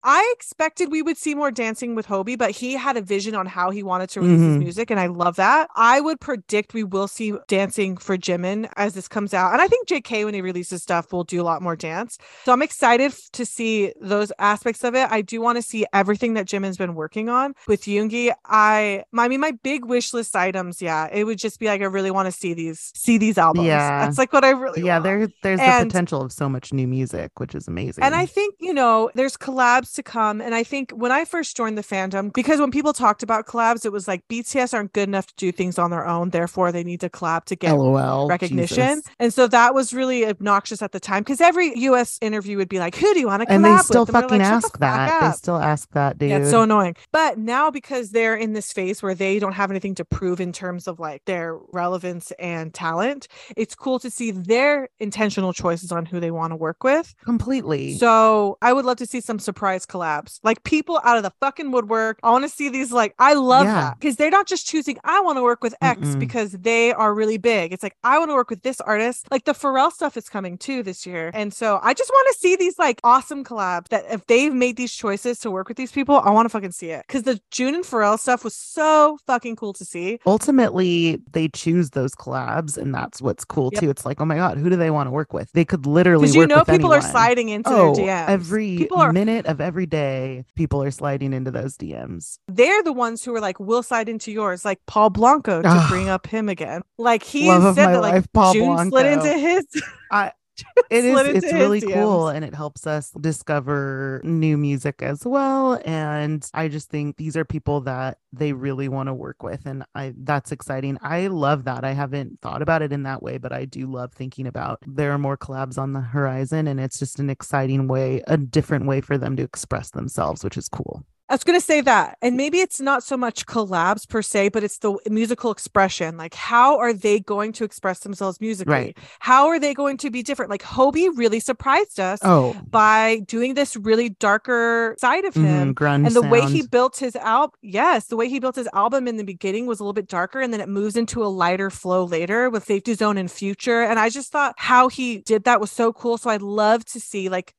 I expected we would see more dancing with Hobi, but he had a vision on how he wanted to release his Mhm. music, and I love that. I would predict we will see dancing for Jimin as this comes out, and I think JK when he releases stuff will do a lot more dance. So I'm excited to see those aspects of it. I do want to see everything that Jimin's been working on with Yoongi. I, I mean, my big wish list items, yeah, it would just be like I really want to see these, see these albums. Yeah. that's like what I really, yeah, want. there there's the potential of so much new music, which is amazing. And I think, you know, there's collabs to come. And I think when I first joined the fandom, because when people talked about collabs, it was like BTS aren't good enough to do things on their own. Therefore, they need to collab to get LOL recognition. Jesus. And so that was really obnoxious at the time because every US interview would be like, who do you want to collab with? And they still we're fucking like, "Shut the ask fuck that. They still ask that, dude. Yeah, it's so annoying. But now because they're in this phase where they don't have anything to prove in terms of like their relevance and talent, it's cool to see their intentional choices on who they want to work with. Completely. So I would love to see some surprise collabs, like people out of the fucking woodwork. I want to see these. Like I love Yeah. that because they're not just choosing. I want to work with X Mm-mm. because they are really big. It's like I want to work with this artist. Like the Pharrell stuff is coming too this year, and so I just want to see these like awesome collabs. That if they've made these choices to work with these people, I want to fucking see it because the Joon and Pharrell stuff was so fucking cool to see. ultimately they choose those collabs and that's what's cool Yep. too it's like oh my god who do they want to work with they could literally Because you know people are anyone. sliding into oh every are minute of every day people are sliding into those dms they're the ones who are like, "We'll slide into yours," like Paul Blanco to bring up him again. Like he said that, like life, Paul June slid into his. I- it is it's really cool and it helps us discover new music as well and i just think these are people that they really want to work with and i that's exciting. I love that. I haven't thought about it in that way but i do love thinking about there are more collabs on the horizon and it's just an exciting way a different way for them to express themselves which is cool I was gonna say that, and maybe it's not so much collabs per se, but it's the musical expression. Like, how are they going to express themselves musically? Right. How are they going to be different? Like, Hobi really surprised us oh by doing this really darker side of him. mhm, grunge and the way he built his album yes the way he built his album in the beginning was a little bit darker and then it moves into a lighter flow later with safety zone and future and i just thought how he did that was so cool so i'd love to see like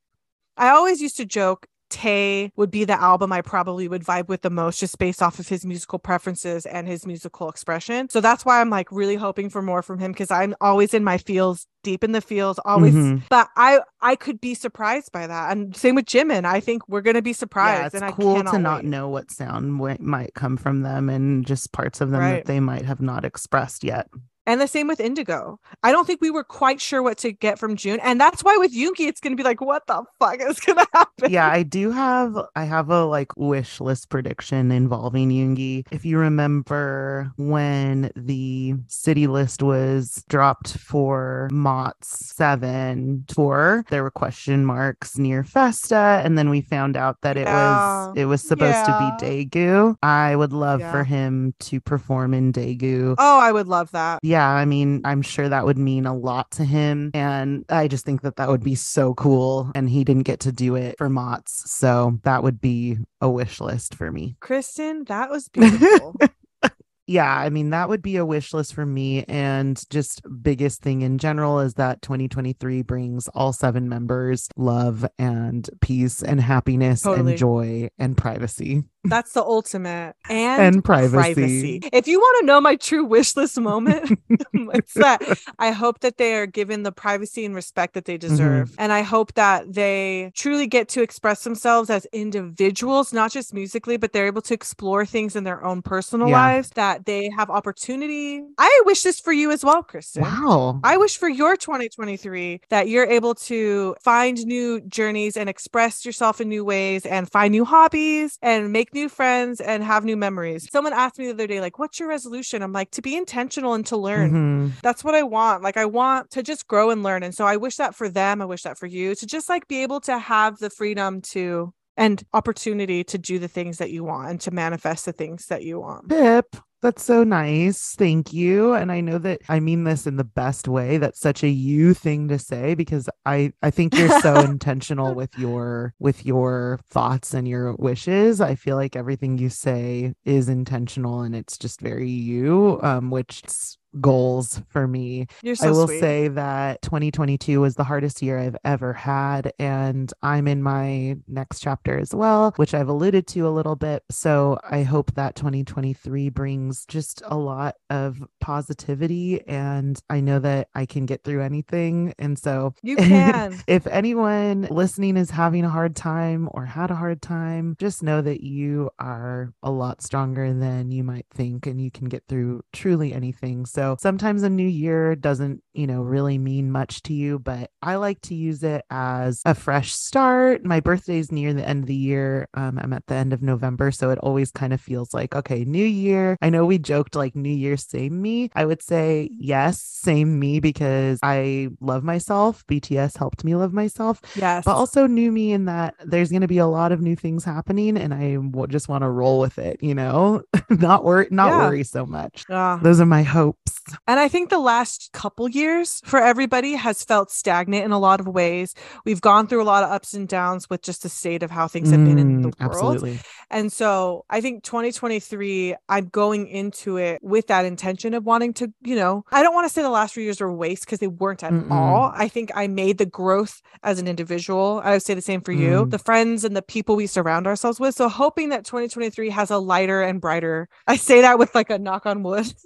i always used to joke Tay would be the album I probably would vibe with the most just based off of his musical preferences and his musical expression. So that's why I'm like really hoping for more from him because I'm always in my feels, deep in the feels, always Mhm. but I I could be surprised by that. And same with Jimin. I think we're gonna be surprised. yeah, it's and I cool to not wait. know what sound wi- might come from them and just parts of them Right. that they might have not expressed yet. And the same with Indigo. I don't think we were quite sure what to get from Joon. And that's why with Yoongi, it's gonna be like, what the fuck is gonna happen? yeah, I do have I have a like wish list prediction involving Yoongi. If you remember when the city list was dropped for MOTS seven tour, there were question marks near Festa, and then we found out that it Yeah. was it was supposed Yeah. to be Daegu. I would love Yeah. for him to perform in Daegu. Oh, I would love that. Yeah, I mean, I'm sure that would mean a lot to him. And I just think that that would be so cool. And he didn't get to do it for MOTS. So that would be a wish list for me. Kristen, that was beautiful. yeah, I mean, that would be a wish list for me. And just biggest thing in general is that 2023 brings all seven members love and peace and happiness Totally. and joy and privacy. That's the ultimate. And, And privacy. If you want to know my true wish list moment, it's that I hope that they are given the privacy and respect that they Mm-hmm. deserve. And I hope that they truly get to express themselves as individuals, not just musically, but they're able to explore things in their own personal Yeah. lives, that they have opportunity. I wish this for you as well, Kristen. Wow. I wish for your 2023 that you're able to find new journeys and express yourself in new ways and find new hobbies and make new friends and have new memories. Someone asked me the other day, like, what's your resolution? I'm like, to be intentional and to learn. Mhm. That's what I want. Like, I want to just grow and learn. And so I wish that for them. I wish that for you to just like be able to have the freedom to and opportunity to do the things that you want and to manifest the things that you want. Pip, that's so nice. Thank you. And I know that I mean this in the best way. That's such a you thing to say because I I think you're so intentional with your with your thoughts and your wishes. I feel like everything you say is intentional and it's just very you um which goals for me You're so I will sweet. say that 2022 was the hardest year I've ever had. And I'm in my next chapter as well, which I've alluded to a little bit. So I hope that 2023 brings just a lot of positivity. And I know that I can get through anything. And so you can. if anyone listening is having a hard time or had a hard time, just know that you are a lot stronger than you might think and you can get through truly anything. So sometimes a new year doesn't, you know, really mean much to you, but I like to use it as a fresh start. My birthday's near the end of the year. Um, I'm at the end of November. So it always kind of feels like, okay, new year. I know we joked like new year, same me. I would say yes, same me because I love myself. BTS helped me love myself Yes. but also new me in that there's going to be a lot of new things happening and I just want to roll with it, you know, not worry, not Yeah. worry so much. Ah. Those are my hopes. And I think the last couple years for everybody has felt stagnant in a lot of ways. We've gone through a lot of ups and downs with just the state of how things have been in the Mm, world. Absolutely. And so I think 2023, I'm going into it with that intention of wanting to, you know, I don't want to say the last few years were waste because they weren't at Mm-mm. all. I think I made the growth as an individual. I would say the same for you, Mm. the friends and the people we surround ourselves with. So hoping that 2023 has a lighter and brighter, I say that with like a knock on wood.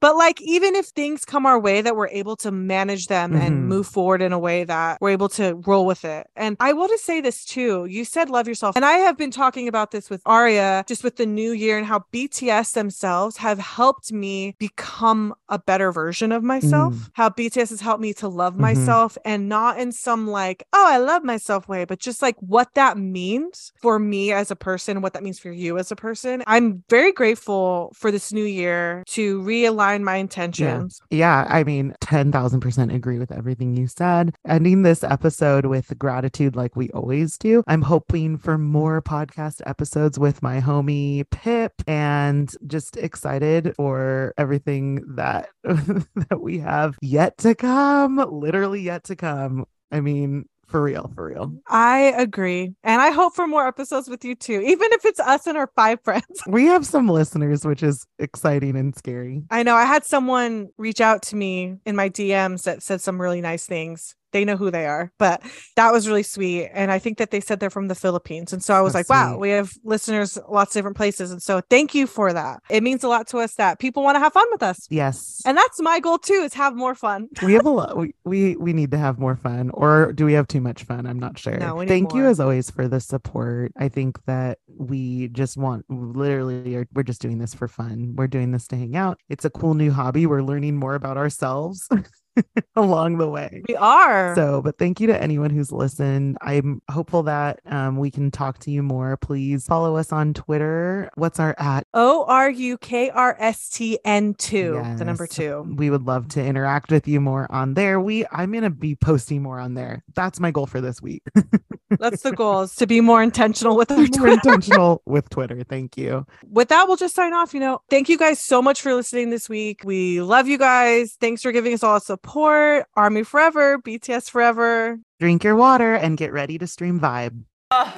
But like, even if things come our way that we're able to manage them Mhm. and move forward in a way that we're able to roll with it. And I will just say this too. You said love yourself. And I have been talking about this with Aria, just with the new year and how BTS themselves have helped me become a better version of myself. Mm. How BTS has helped me to love Mhm. myself and not in some like, oh, I love myself way, but just like what that means for me as a person, what that means for you as a person. I'm very grateful for this new year to realign my intentions. Yeah, I mean, 10,000% agree with everything you said. Ending this episode with gratitude, like we always do. I'm hoping for more podcast episodes with my homie Pip and just excited for everything that, that we have yet to come, literally yet to come. I mean, for real, for real. I agree. And I hope for more episodes with you too, even if it's us and our five friends. We have some listeners, which is exciting and scary. I know I had someone reach out to me in my DMs that said some really nice things. They know who they are, but that was really sweet. And I think that they said they're from the Philippines. And so I was So like, wow, sweet. we have listeners lots of different places. And so thank you for that. It means a lot to us that people want to have fun with us. Yes. And that's my goal too, is have more fun. we have a lot we, we we need to have more fun or do we have too much fun i'm not sure No, thank you as always for the support i think that we just want literally are, we're just doing this for fun we're doing this to hang out it's a cool new hobby we're learning more about ourselves along the way We are. so, but thank you to anyone who's listened. I'm hopeful that um, we can talk to you more. Please follow us on Twitter. What's our at? O R U K R S T N 2, the number two. We would love to interact with you more on there. We I'm gonna be posting more on there. That's my goal for this week. That's the goal is to be more intentional with our more Twitter. intentional with Twitter. Thank you. with that, we'll just sign off. You know, thank you guys so much for listening this week. We love you guys. Thanks for giving us all the support. Army forever, BTS forever. Drink your water and get ready to stream vibe. 아,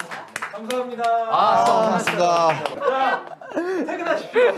수고하셨습니다. Take that shit.